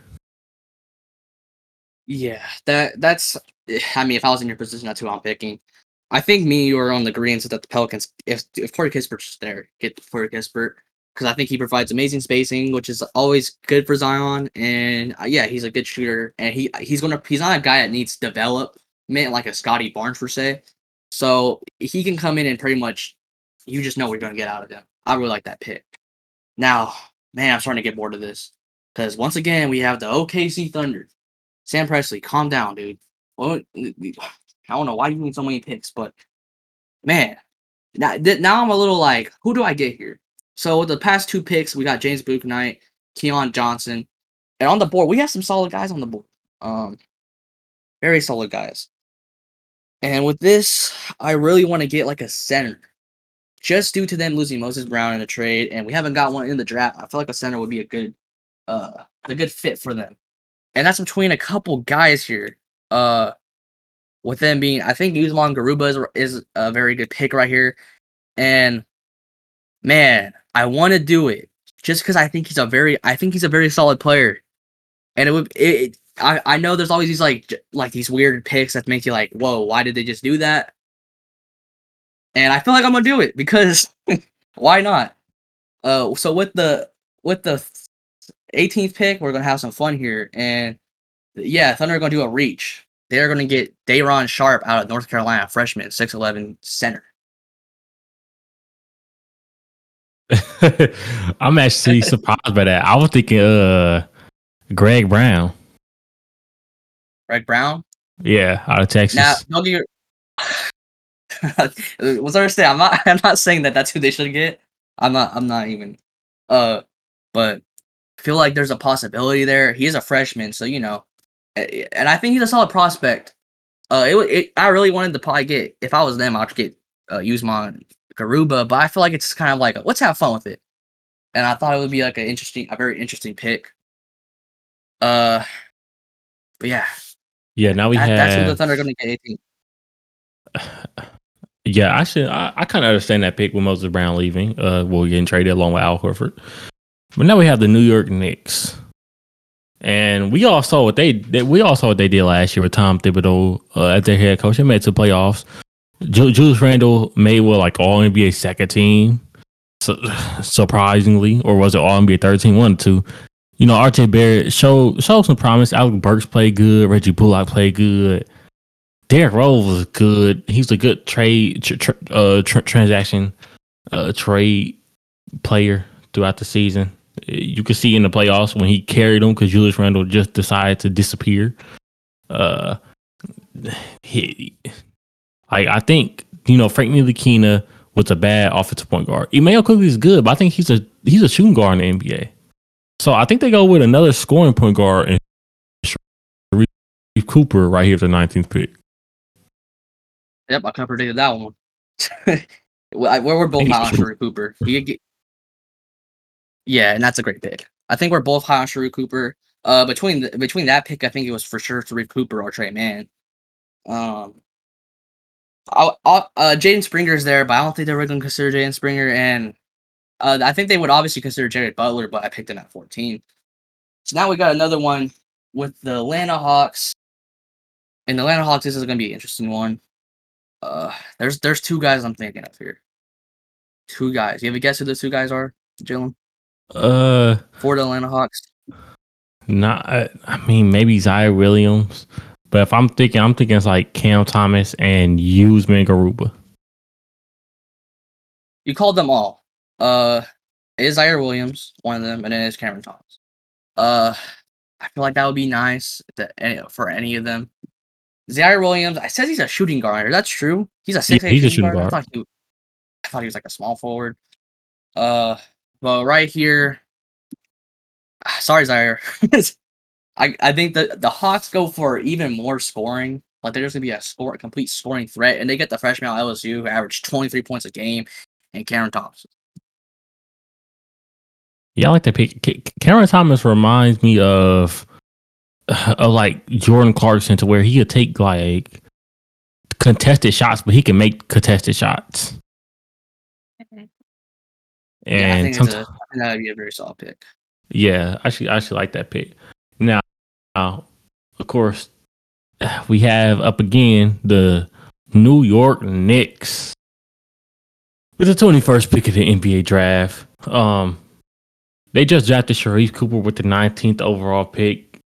Yeah, that that's. I mean, if I was in your position, that's who I'm picking. I think me you are on the greens that the Pelicans. If if Corey Kispert's there, get Corey Kispert because I think he provides amazing spacing, which is always good for Zion. And uh, yeah, he's a good shooter, and he he's gonna he's not a guy that needs development like a Scottie Barnes per se. So he can come in and pretty much, you just know what you're gonna get out of him. I really like that pick. Now, man, I'm starting to get bored of this. Because once again, we have the OKC Thunder. Sam Presti, calm down, dude. I don't know why you need so many picks, but man, now, now I'm a little like, who do I get here? So with the past two picks, we got James Bouknight, Keon Johnson, and on the board, we have some solid guys on the board. Um, very solid guys. And with this, I really want to get like a center, just due to them losing Moses Brown in a trade, and we haven't got one in the draft. I feel like a center would be a good, uh, a good fit for them. And that's between a couple guys here. Uh, with them being, I think Usman Garuba is, is a very good pick right here. And man, I want to do it just because I think he's a very, I think he's a very solid player. And it would, it, I, I know there's always these like, like these weird picks that make you like, whoa, why did they just do that? And I feel like I'm gonna do it because [LAUGHS] why not? Uh, so with the with the 18th pick, we're gonna have some fun here, and yeah, Thunder are gonna do a reach. They're gonna get Day'Ron Sharpe out of North Carolina, freshman, 6'11 center. [LAUGHS] I'm actually surprised by that. I was thinking uh Greg Brown. Greg Brown? Yeah, out of Texas. Now, don't get [LAUGHS] What's I say? I'm not [LAUGHS] I'm not saying that that's who they should get. I'm not I'm not even uh but I feel like there's a possibility there. He's a freshman, so you know. And I think he's a solid prospect. Uh it, it I really wanted to probably get if I was them, I'd get uh Usman Garuba, but I feel like it's kind of like a, let's have fun with it. And I thought it would be like an interesting, a very interesting pick. Uh, but yeah, yeah. Now we that, have that's who the Thunder are going to get 18. Yeah, actually, I, I kind of understand that pick with Moses Brown leaving. Uh, well, getting traded along with Al Horford. But now we have the New York Knicks, and we all saw what they, they we all saw what they did last year with Tom Thibodeau uh, as their head coach. They made it to playoffs. Julius Randle made what like all NBA second team, su- surprisingly, or was it all NBA third team? One, two. You know, RJ Barrett showed showed some promise. Alec Burks played good. Reggie Bullock played good. Derrick Rose was good. He's a good trade tr- tr- uh, tr- transaction uh, trade player throughout the season. You could see in the playoffs when he carried them because Julius Randle just decided to disappear. Uh, he like I think you know Frank Ntilikina was a bad offensive point guard. Immanuel Quickley is good, but I think he's a he's a shooting guard in the NBA. So I think they go with another scoring point guard and Cooper right here at the 19th pick. Yep, I kind of predicted that one. [LAUGHS] well, we're both high on Sharife Cooper. Get... Yeah, and that's a great pick. I think we're both high on Sharife Cooper. Uh, between the, between that pick, I think it was for sure Sharife Cooper or Tre Mann. Um, I'll, I'll, uh, Jaden Springer's there, but I don't think they're really going to consider Jaden Springer. And uh, I think they would obviously consider Jared Butler, but I picked him at 14. So now we got another one with the Atlanta Hawks. And the Atlanta Hawks, this is going to be an interesting one. Uh, there's there's two guys I'm thinking of here. Two guys. You have a guess who those two guys are, Jalen? Uh, for the Atlanta Hawks. Not, I mean, maybe Ziaire Williams. But if I'm thinking, I'm thinking it's like Cam Thomas and Usman Garuba. You called them all. Uh, is Ziaire Williams one of them, and then is Cameron Thomas. Uh, I feel like that would be nice to, for any of them. Ziaire Williams, I said he's a shooting guard. That's true. He's a six. He's a shooting guard. guard. I, thought he, I thought he was like a small forward. Uh, but right here, ah, sorry Ziaire. [LAUGHS] I, I think the, the Hawks go for even more scoring. Like there's gonna be a score, complete scoring threat, and they get the freshman out LSU who averaged 23 points a game, and Cameron Thomas. Yeah, I like to pick. Cameron Thomas reminds me of, of like Jordan Clarkson, to where he could take like contested shots, but he can make contested shots. And yeah, I think, a, I think that would be a very solid pick. Yeah, I should I should like that pick. Now, now, of course, [SIGHS] we have up again the New York Knicks with the 21st pick of the NBA draft. Um, they just drafted Sharife Cooper with the 19th overall pick.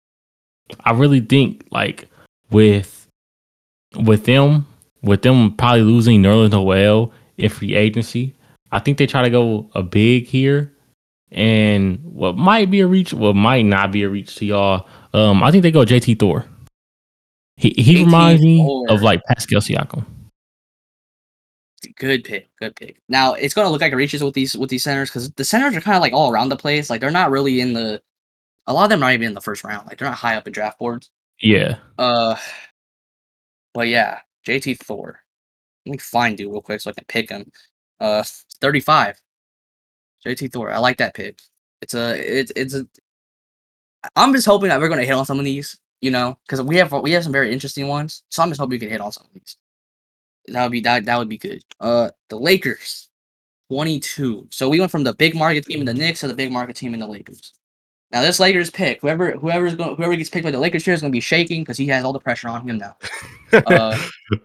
I really think like with with them with them probably losing Nerlens Noel in free agency, I think they try to go a big here and what might be a reach, what might not be a reach to y'all. Um, I think they go JT Thor. He he JT reminds me Thor. of like Pascal Siakam. Good pick, good pick. Now it's gonna look like it reaches with these with these centers because the centers are kind of like all around the place. Like they're not really in the. A lot of them are not even in the first round. Like they're not high up in draft boards. Yeah, Uh, but yeah, JT Thor. Let me find dude real quick so I can pick him. Uh, thirty-five. JT Thor. I like that pick. It's a it's it's a. I'm just hoping that we're gonna hit on some of these, you know, because we have we have some very interesting ones. So I'm just hoping we can hit on some of these. That would be that that would be good. Uh, the Lakers, twenty-two. So we went from the big market team in the Knicks to the big market team in the Lakers. Now this Lakers pick, whoever whoever's going whoever gets picked by the Lakers here is going to be shaking because he has all the pressure on him now. [LAUGHS] Uh,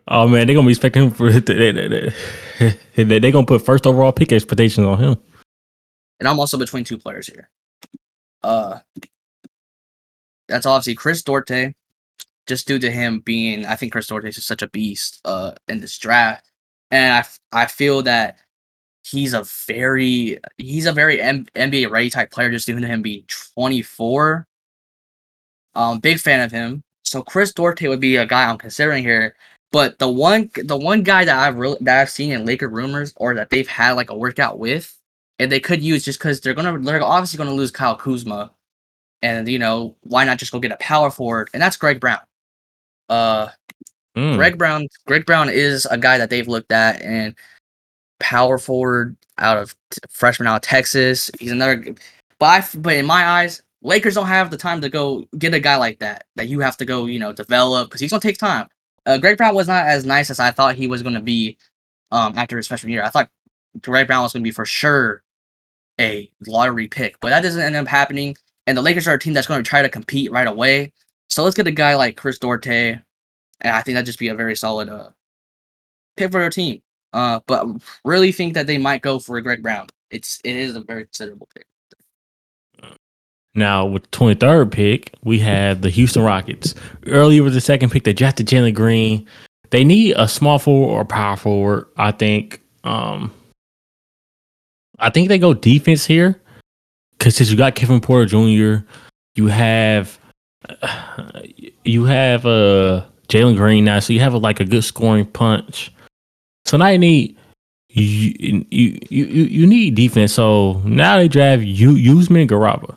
oh man, they're gonna be expecting him for they they, they, they, they gonna put first overall pick expectations on him. and I'm also between two players here. Uh, that's obviously Chris Duarte, just due to him being, I think Chris Duarte is just such a beast uh in this draft, and I I feel that he's a very he's a very M- NBA ready type player, just due to him being 24. Um, big fan of him. So Chris Duarte would be a guy I'm considering here. But the one the one guy that I've really that I've seen in Laker rumors or that they've had like a workout with and they could use just because they're gonna they're obviously gonna lose Kyle Kuzma, and you know why not just go get a power forward, and that's Greg Brown. Uh, Mm. Greg Brown, Greg Brown is a guy that they've looked at and power forward out of t- freshman out of Texas. He's another, but I but in my eyes, Lakers don't have the time to go get a guy like that that you have to go you know develop because he's gonna take time. Uh, Greg Brown was not as nice as I thought he was gonna be um after his freshman year. I thought Greg Brown was gonna be for sure a lottery pick, but that doesn't end up happening. And the Lakers are a team that's going to try to compete right away. So let's get a guy like Chris Duarte, and I think that'd just be a very solid uh pick for their team. Uh, but really think that they might go for a Greg Brown. It's it is a very considerable pick. Now with the 23rd pick, we have the Houston Rockets. Earlier with the second pick, they drafted Jalen Green. They need a small forward or power forward. I think. Um, I think they go defense here because since you got Kevin Porter Jr., you have [SIGHS] you have uh Jalen Green now, so you have a, like a good scoring punch. So now you need you you you you, you need defense. So now they draft you Usman Garuba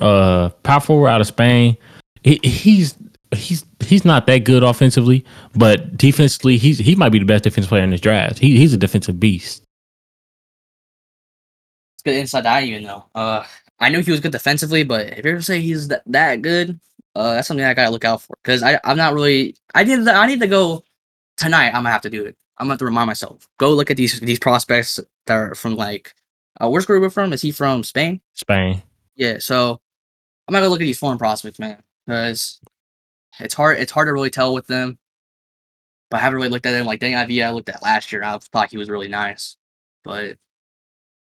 uh power forward out of Spain. He, he's he's he's not that good offensively, but defensively he's he might be the best defensive player in this draft. He he's a defensive beast. It's good inside eye, even though. Uh, I knew he was good defensively, but if you're gonna say he's that, that good, uh, that's something I gotta look out for. Cause I I'm not really. I need I need to go tonight. I'm gonna have to do it. I'm gonna have to remind myself. Go look at these these prospects that are from like. Uh, where's Gruber from? Is he from Spain? Spain. Yeah. So I'm gonna look at these foreign prospects, man, because it's hard. It's hard to really tell with them. But I haven't really looked at them like Dang Ivy I looked at last year. I thought he was really nice, but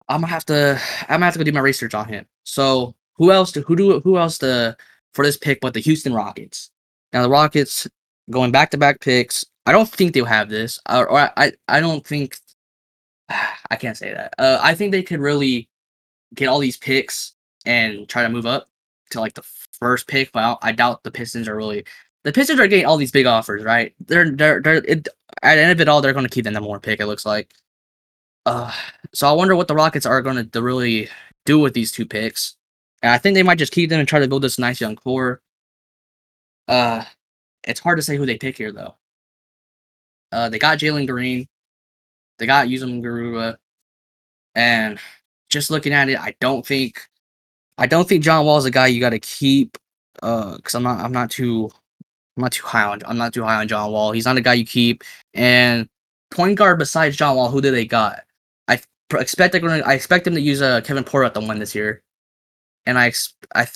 I'm gonna have to. I'm gonna have to go do my research on him. So who else? To, who do? Who else to for this pick? But the Houston Rockets. Now the Rockets going back to back picks. I don't think they'll have this, or, or I. I don't think. [SIGHS] I can't say that. Uh, I think they could really get all these picks and try to move up to like the first pick. But I, I doubt the Pistons are really. The Pistons are getting all these big offers, right? They're they're they're it, at the end of it all, they're going to keep the number one pick. It looks like. Uh, so I wonder what the Rockets are going to really do with these two picks. And I think they might just keep them and try to build this nice young core. Uh, it's hard to say who they pick here though. Uh, they got Jalen Green, they got Usman Garuba, and just looking at it, I don't think, I don't think John Wall is a guy you got to keep. Uh, because I'm not, I'm not too, I'm not too high on, I'm not too high on John Wall. He's not a guy you keep. And point guard besides John Wall, who do they got? I expect they're gonna, I expect them to use uh Kevin Porter at the one this year. And I, I,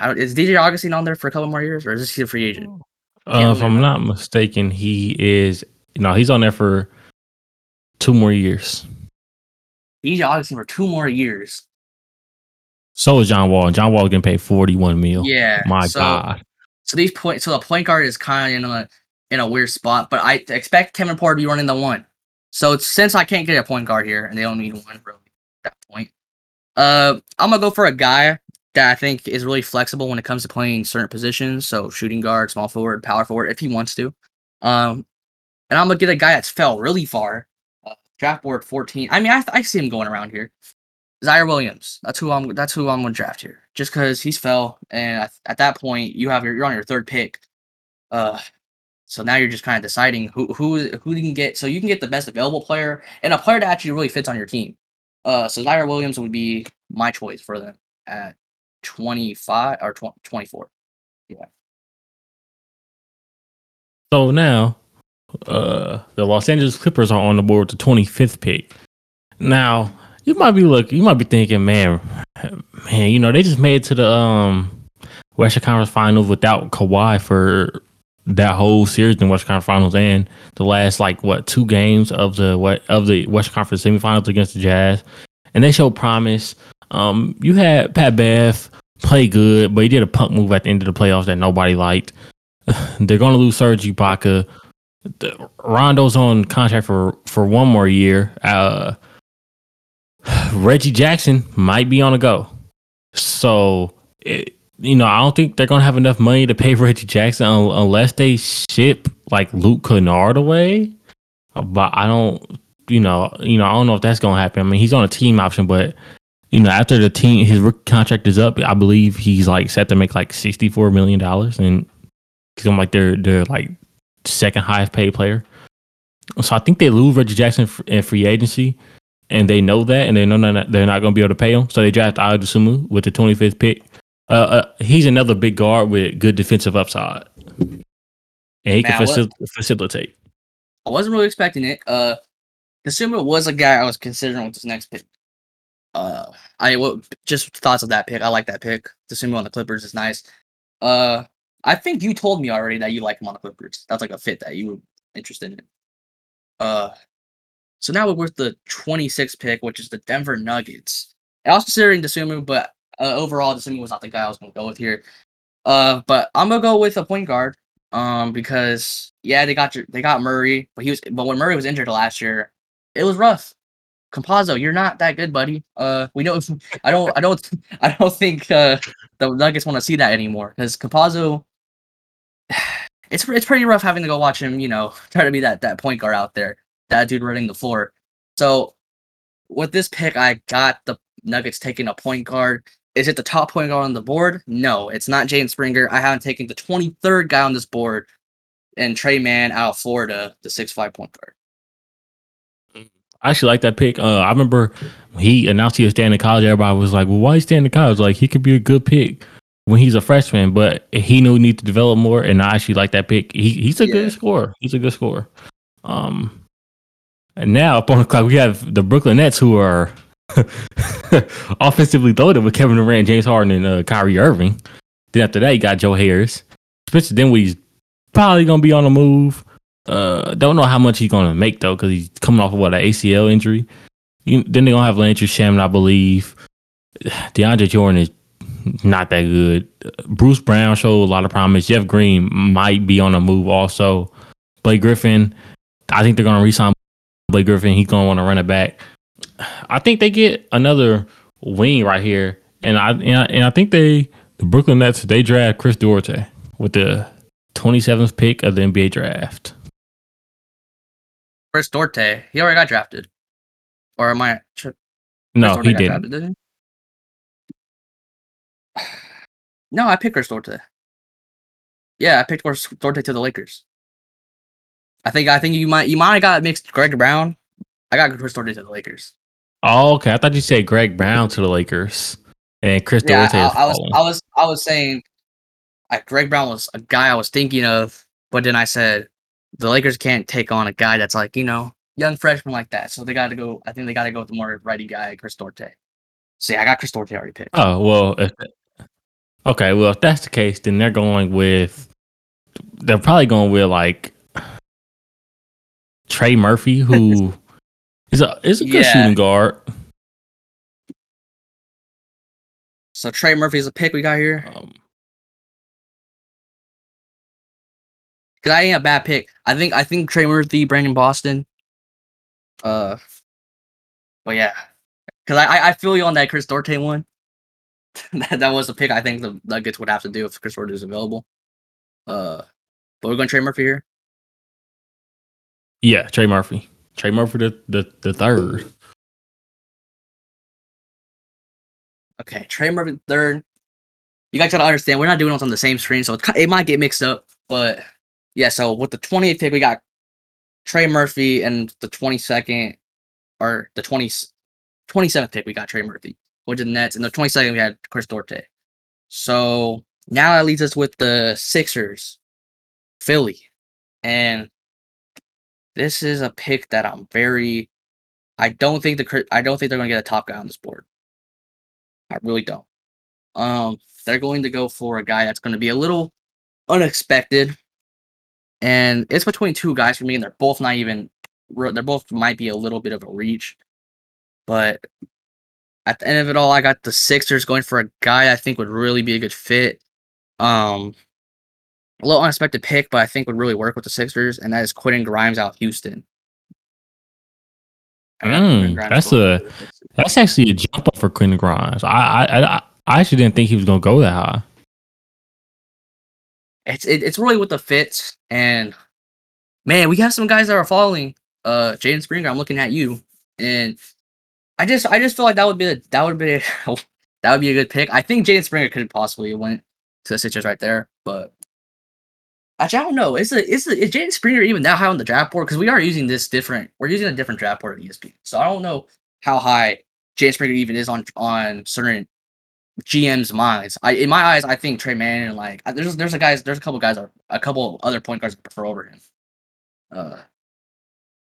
I is DJ Augustin on there for a couple more years, or is this he a free agent? Uh, if I'm not mistaken, he is no, he's on there for two more years. DJ Augustin for two more years. So is John Wall. John Wall getting paid 41 mil. Yeah. My so, God. So these point, so the point guard is kind of in a in a weird spot, but I expect Kevin Porter to be running the one. So it's, since I can't get a point guard here, and they don't need one really at that point, Uh, I'm gonna go for a guy that I think is really flexible when it comes to playing certain positions. So shooting guard, small forward, power forward, if he wants to. Um, and I'm gonna get a guy that's fell really far. Uh, draft board 14. I mean, I, I see him going around here. Ziaire Williams. That's who I'm. That's who I'm gonna draft here. Just because he's fell, and at, at that point, you have your you're on your third pick. Uh, so now you're just kind of deciding who who who you can get. So you can get the best available player and a player that actually really fits on your team. Uh, so Ziaire Williams would be my choice for them at 25 or 20, 24. So now, uh, the Los Angeles Clippers are on the board with the 25th pick. Now, you might be looking, you might be thinking, man, man, you know, they just made it to the um Western Conference Finals without Kawhi for that whole series in Western Conference Finals and the last like what two games of the what of the Western Conference semifinals against the Jazz, and they showed promise. Um, you had Pat Bev play good, but he did a punk move at the end of the playoffs that nobody liked. [LAUGHS] They're going to lose Serge Ibaka. The, Rondo's on contract for for one more year. Uh, [SIGHS] Reggie Jackson might be on a go. So, it, you know, I don't think they're going to have enough money to pay [LAUGHS] Reggie Jackson un- unless they ship like Luke Kennard away. But I don't, you know, you know, I don't know if that's going to happen. I mean, he's on a team option, but you know, after the team his contract is up, I believe he's like set to make like sixty four million dollars, and he's like their their like second highest paid player. So I think they lose Reggie Jackson in free agency, and they know that, and they know that they're not going to be able to pay him. So they draft Ayo Dosunmu with the twenty fifth pick. Uh, uh, he's another big guard with good defensive upside, and he can facil- facilitate. I wasn't really expecting it. Uh, Dosunmu was a guy I was considering with this next pick. Uh, I well, just thoughts of that pick. I like that pick. Dosunmu on the Clippers is nice. Uh, I think you told me already that you like him on the Clippers. That's like a fit that you were interested in. Uh, so now we're with the 26th pick, which is the Denver Nuggets. I was considering Dosunmu, but uh, overall, Dosunmu was not the guy I was going to go with here. Uh, but I'm gonna go with a point guard. Um, because yeah, they got your they got Murray, but he was but when Murray was injured last year, it was rough. Campazzo, you're not that good, buddy. Uh, we know. I don't. I don't. [LAUGHS] I don't think uh, the Nuggets want to see that anymore because Campazzo. [SIGHS] It's it's pretty rough having to go watch him. You know, [LAUGHS] try to be that that point guard out there, that dude running the floor. So, with this pick, I got the Nuggets taking a point guard. Is it the top point guard on the board? No, it's not James Springer. I haven't taken the 23rd guy on this board, and Tre Mann out of Florida, the six five point guard. I actually like that pick. Uh, I remember he announced he was staying in college. Everybody was like, "Well, why is he staying in college? Like, he could be a good pick when he's a freshman." But he knew he needed to develop more, and I actually like that pick. He, he's a yeah. good scorer. He's a good scorer. Um, and now up on the clock, we have the Brooklyn Nets, who are [LAUGHS] offensively loaded with Kevin Durant, James Harden, and uh, Kyrie Irving. Then after that, you got Joe Harris. Spencer Dinwiddie's probably gonna be on the move. Uh, don't know how much he's gonna make though, because he's coming off of what an ACL injury. You, then they're gonna have Landry Shamet, I believe. [SIGHS] DeAndre Jordan is not that good. Bruce Brown showed a lot of promise. Jeff Green might be on a move also. Blake Griffin, I think they're gonna resign Blake Griffin. He's gonna want to run it back. I think they get another wing right here, and I and I, and I think they the Brooklyn Nets they draft Chris Duarte with the 27th pick of the NBA draft. Chris Duarte, he already got drafted. Or am I? no, he didn't. Drafted, did he? [SIGHS] No, I picked Chris Duarte. Yeah, I picked Chris Duarte to the Lakers. I think I think you might you might have got mixed Greg Brown. I got Chris Duarte to the Lakers. Oh, okay. I thought you said Greg Brown to the Lakers and Chris yeah, Duarte. I, I was I was I was saying, I, Greg Brown was a guy I was thinking of, but then I said the Lakers can't take on a guy that's like, you know, young freshman like that. So they got to go. I think they got to go with the more righty guy, Chris Duarte. See, I got Chris Duarte already picked. Oh well, if, okay. Well, if that's the case, then they're going with. They're probably going with like Trey Murphy, who [LAUGHS] is a is a good yeah. shooting guard. So Trey Murphy is a pick we got here. Um, because I ain't a bad pick. I think I think Trey Murphy, Brandon Boston. Uh, but yeah, because I, I feel you on that Chris Duarte one. [LAUGHS] that, that was a pick I think the Nuggets would have to do if Chris Duarte is available. Uh, but we're going Trey Murphy here. Yeah, Trey Murphy. Trey Murphy the the, the third. Okay, Trey Murphy third. You guys gotta understand we're not doing it on the same screen, so it, it might get mixed up. But yeah, so with the 28th pick, we got Trey Murphy, and the 22nd or the 20, 27th pick, we got Trey Murphy, which is the Nets, and the 22nd we had Chris Duarte. So now that leaves us with the Sixers, Philly, and this is a pick that I'm very. I don't think the I don't think they're gonna get a top guy on this board. I really don't. Um, they're going to go for a guy that's going to be a little unexpected, and it's between two guys for me, and they're both not even. They're both might be a little bit of a reach, but at the end of it all, I got the Sixers going for a guy I think would really be a good fit. Um, a little unexpected pick, but I think would really work with the Sixers, and that is Quentin Grimes out of Houston. Mm, that's a-. That's actually a jump up for Quentin Grimes. I I I, I actually didn't think he was gonna go that high. It's it, it's really with the fits and man, we have some guys that are following uh Jaden Springer. I'm looking at you, and I just I just feel like that would be a, that would be a, [LAUGHS] that would be a good pick. I think Jaden Springer could possibly went to the Sixers right there, but actually I don't know. Is it is is Jaden Springer even that high on the draft board? Because we are using this different. We're using a different draft board at ESPN, so I don't know how high Jaden Springer even is on on certain GM's minds. I in my eyes, I think Trey Manning like there's there's a guys there's a couple guys a couple other point guards prefer over him. Uh,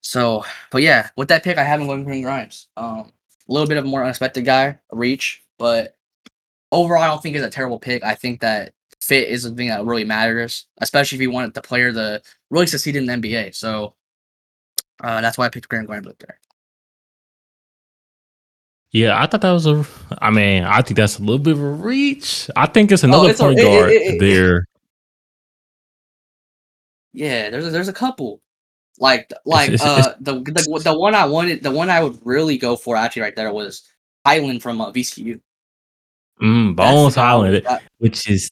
so but yeah, with that pick, I have him going Quentin Grimes. Um, a little bit of a more unexpected guy, reach, but overall, I don't think it's a terrible pick. I think that fit is the thing that really matters, especially if you want the player to really succeed in the NBA. So uh, that's why I picked Quentin Grimes up there. Yeah, I thought that was a. I mean, I think that's a little bit of a reach. I think it's another Oh, it's a- point it- it- guard it- it- there. Yeah, there's a, there's a couple. Like like it's- it's- uh the, the the one I wanted the one I would really go for actually right there was Hyland from uh, VCU. Mm, Bones I Hyland, which is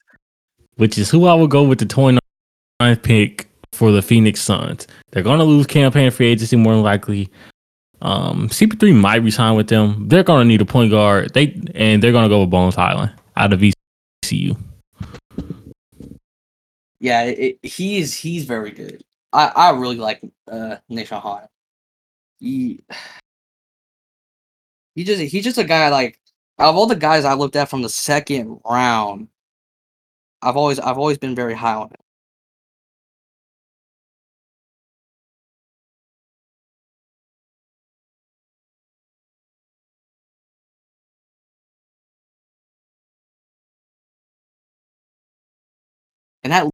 which is who I would go with the 29th pick for the Phoenix Suns. They're gonna lose Cam Payne free agency more than likely. Um, CP3 might resign with them. They're gonna need a point guard. They and they're gonna go with Bones Hyland out of VCU. yeah, it, he's he's very good. I I really like uh Nation High. He [SIGHS] he just he's just a guy like out of all the guys I looked at from the second round, I've always I've always been very high on him. And that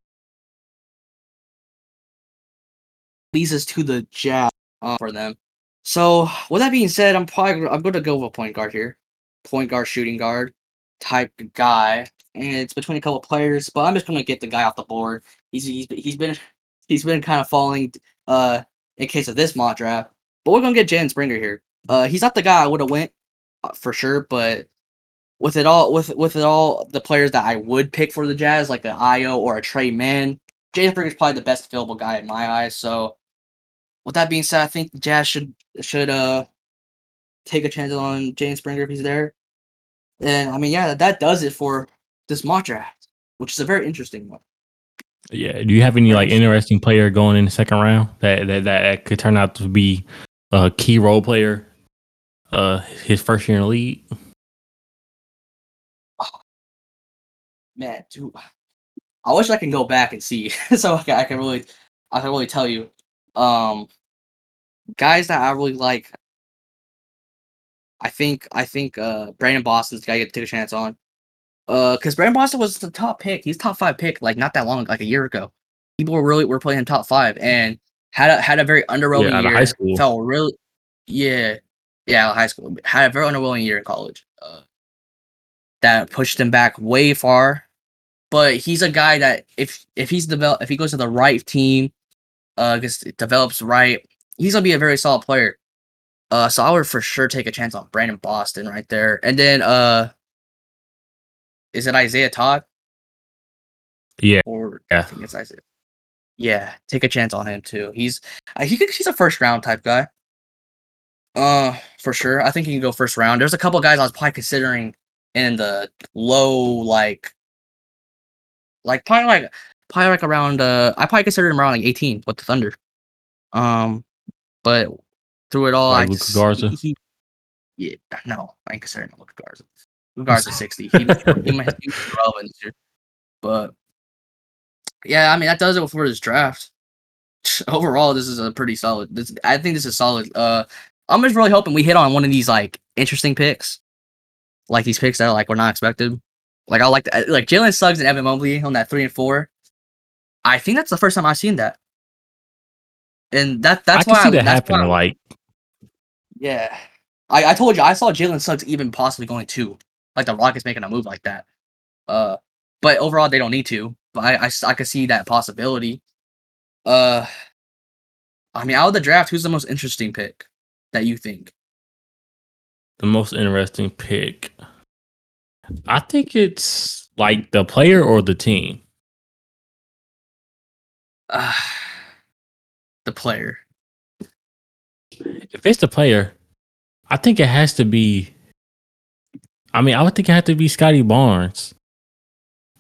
leads us to the Jazz uh, for them. So, with that being said, I'm probably I'm going to go with a point guard here, point guard, shooting guard type guy, and it's between a couple players. But I'm just going to get the guy off the board. He's he's he's been he's been kind of falling uh in case of this mock draft. But we're gonna get Jalen Springer here. Uh, he's not the guy I would have went uh, for sure, but with it all with with it all the players that I would pick for the Jazz, like an Ayo or a Tre Mann, Jalen is probably the best available guy in my eyes. So with that being said, I think the Jazz should should uh take a chance on James Springer if he's there. And I mean, yeah, that does it for this mock draft, which is a very interesting one. Yeah. Do you have any like interesting player going in the second round that that, that could turn out to be a key role player? Uh, his first year in the league. Man, dude, I wish I can go back and see [LAUGHS] so I can, I can really I can really tell you. Um, guys that I really like. I think I think uh Brandon Boston's guy to take a chance on. Uh, because Brandon Boston was the top pick. He's top five pick like not that long, like a year ago. People were really were playing top five and had a had a very underwhelming of year. high school. Felt really, yeah, yeah, high school. Had a very underwhelming year in college. Uh, that pushed him back way far. But he's a guy that if if he's develop if he goes to the right team, uh, gets develops right, he's gonna be a very solid player. Uh, so I would for sure take a chance on Brandon Boston right there, and then uh, is it Isaiah Todd? Yeah. Or I think it's Isaiah. Yeah, take a chance on him too. He's uh, he could, he's a first round type guy. Uh, for sure. I think he can go first round. There's a couple guys I was probably considering in the low like, like probably like probably like around uh I probably considered him around like 18 with the Thunder. Um, but through it all, Like I just, Garza? He, yeah, no, I ain't considering Luka Garza. Luka Garza 60. He, he might be relevant this year. But yeah, I mean that does it for this draft. [LAUGHS] Overall, this is a pretty solid. This I think this is solid. Uh, I'm just really hoping we hit on one of these like interesting picks, like these picks that like were not expected. Like I like the, like Jalen Suggs and Evan Mobley on that three and four. I think that's the first time I've seen that, and that that's I can why see that that's why happening. Like, yeah, I, I told you I saw Jalen Suggs even possibly going to like the Rockets making a move like that. Uh, but overall they don't need to. But I I, I could see that possibility. Uh, I mean, out of the draft, who's the most interesting pick that you think? the most interesting pick. I think it's like the player or the team. Uh, [SIGHS] the player. If it's the player, I think it has to be. I mean, I would think it had to be Scottie Barnes.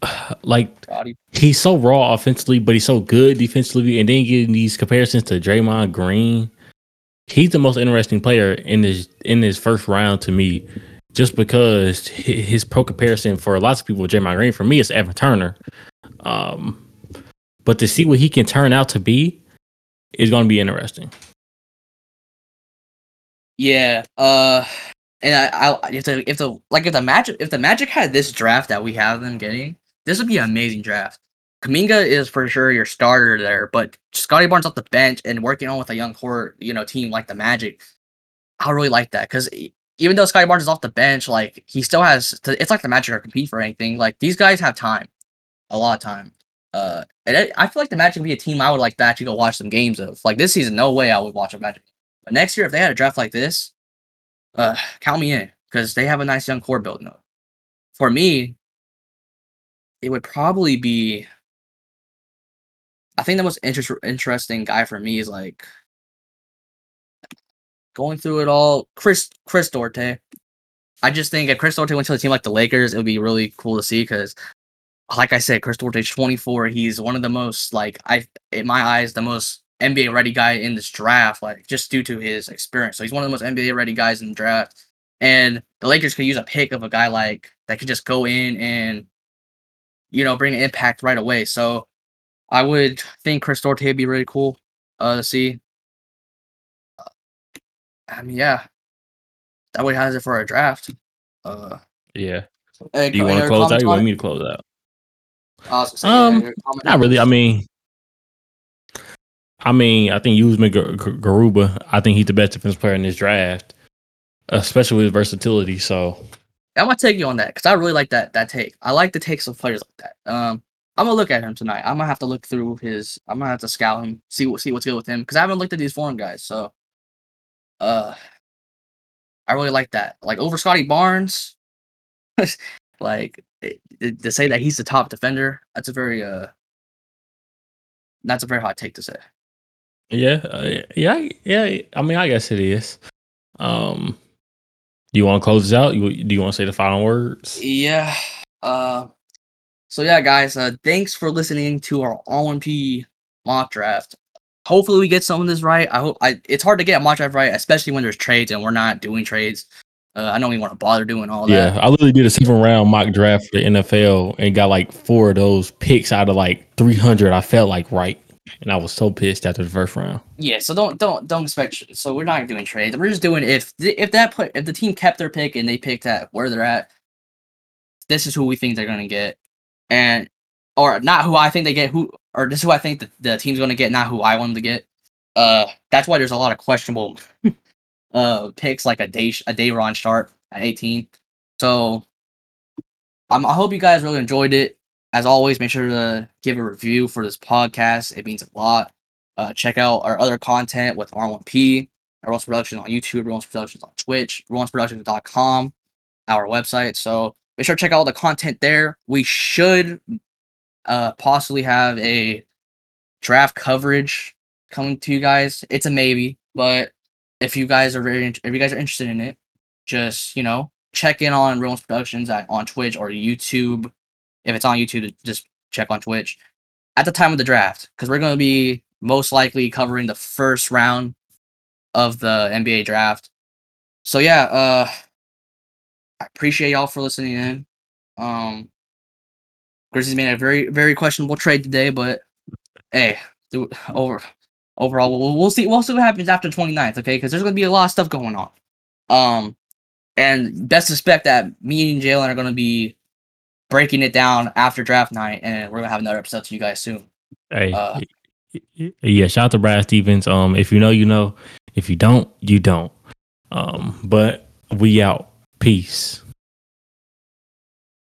[SIGHS] Like Scottie. he's so raw offensively, but he's so good defensively, and then getting these comparisons to Draymond Green. He's the most interesting player in this in this first round to me, just because his pro comparison for lots of people with Draymond Green. For me, it's Evan Turner. Um, but to see what he can turn out to be is going to be interesting. Yeah. Uh, and I, I if the if the like if the magic if the Magic had this draft that we have them getting, this would be an amazing draft. Kuminga is for sure your starter there, but Scottie Barnes off the bench and working on with a young core, you know, team like the Magic, I really like that because even though Scottie Barnes is off the bench, like he still has. To, it's like the Magic are compete for anything. Like these guys have time, a lot of time. Uh, and I, I feel like the Magic would be a team I would like to actually go watch some games of. Like this season, no way I would watch a Magic. But next year, if they had a draft like this, uh, count me in because they have a nice young core building up. For me, it would probably be. I think the most inter- interesting guy for me is like going through it all. Chris Chris Duarte. I just think if Chris Duarte went to a team like the Lakers, it would be really cool to see because, like I said, Chris Duarte's 24. He's one of the most like I in my eyes the most NBA ready guy in this draft, like just due to his experience. So he's one of the most NBA ready guys in the draft. And the Lakers could use a pick of a guy like that could just go in and you know bring an impact right away. So I would think Chris Duarte would be really cool uh, to see. I mean, yeah, that way has it for our draft. Uh, Yeah. any Do you want to close out? comments You want me to close out? I was Um, any Not really. I mean, I mean, I think Usman Gar- Gar- Garuba. I think he's the best defense player in this draft, especially with versatility. So I'm gonna take you on that because I really like that that take. I like the takes of players like that. Um, I'm gonna look at him tonight. I'm gonna have to look through his. I'm gonna have to scout him, see what see what's good with him because I haven't looked at these foreign guys. So, uh, I really like that. Like over Scottie Barnes, [LAUGHS] like it- it- to say that he's the top defender. That's a very uh, that's a very hot take to say. yeah, uh, yeah, yeah. I mean, I guess it is. Um, do you want to close this out? You, do you want to say the final words? Yeah. Uh so yeah, guys, uh thanks for listening to our all-1P mock draft. Hopefully we get some of this right. I hope I it's hard to get a mock draft right, especially when there's trades and we're not doing trades. Uh, I don't even want to bother doing all that. Yeah, I literally did a seven round mock draft for the NFL and got like four of those picks out of like 300. I felt like right. And I was so pissed after the first round. Yeah, so don't don't don't expect. So we're not doing trades. We're just doing if if that put if the team kept their pick and they picked at where they're at, this is who we think they're gonna get, and or not who I think they get who or this is who I think the, the team's gonna get, not who I want them to get. Uh, that's why there's a lot of questionable [LAUGHS] uh picks like a day a day Ron Sharpe at 18. So um, I hope you guys really enjoyed it. As always, make sure to give a review for this podcast. It means a lot. Uh, check out our other content with R1P. Rolls Productions on YouTube, Rolls Productions on Twitch, rollsproductions.com, our website. So make sure to check out all the content there. We should uh possibly have a draft coverage coming to you guys. It's a maybe, but if you guys are very if you guys are interested in it, just you know check in on Realms Productions at, on Twitch or YouTube. If it's on YouTube, just check on Twitch at the time of the draft because we're going to be most likely covering the first round of the NBA draft. So yeah, uh I appreciate y'all for listening in. Um Grizzlies made a very very questionable trade today, but hey, do, over overall we'll, we'll see we'll see what happens after 29th, okay? Because there's gonna be a lot of stuff going on. Um and best suspect that me and Jalen are gonna be breaking it down after draft night, and we're gonna have another episode to you guys soon. Hey, Uh, yeah, shout out to Brad Stevens. Um, if you know, you know. If you don't, you don't. Um, but we out. Peace.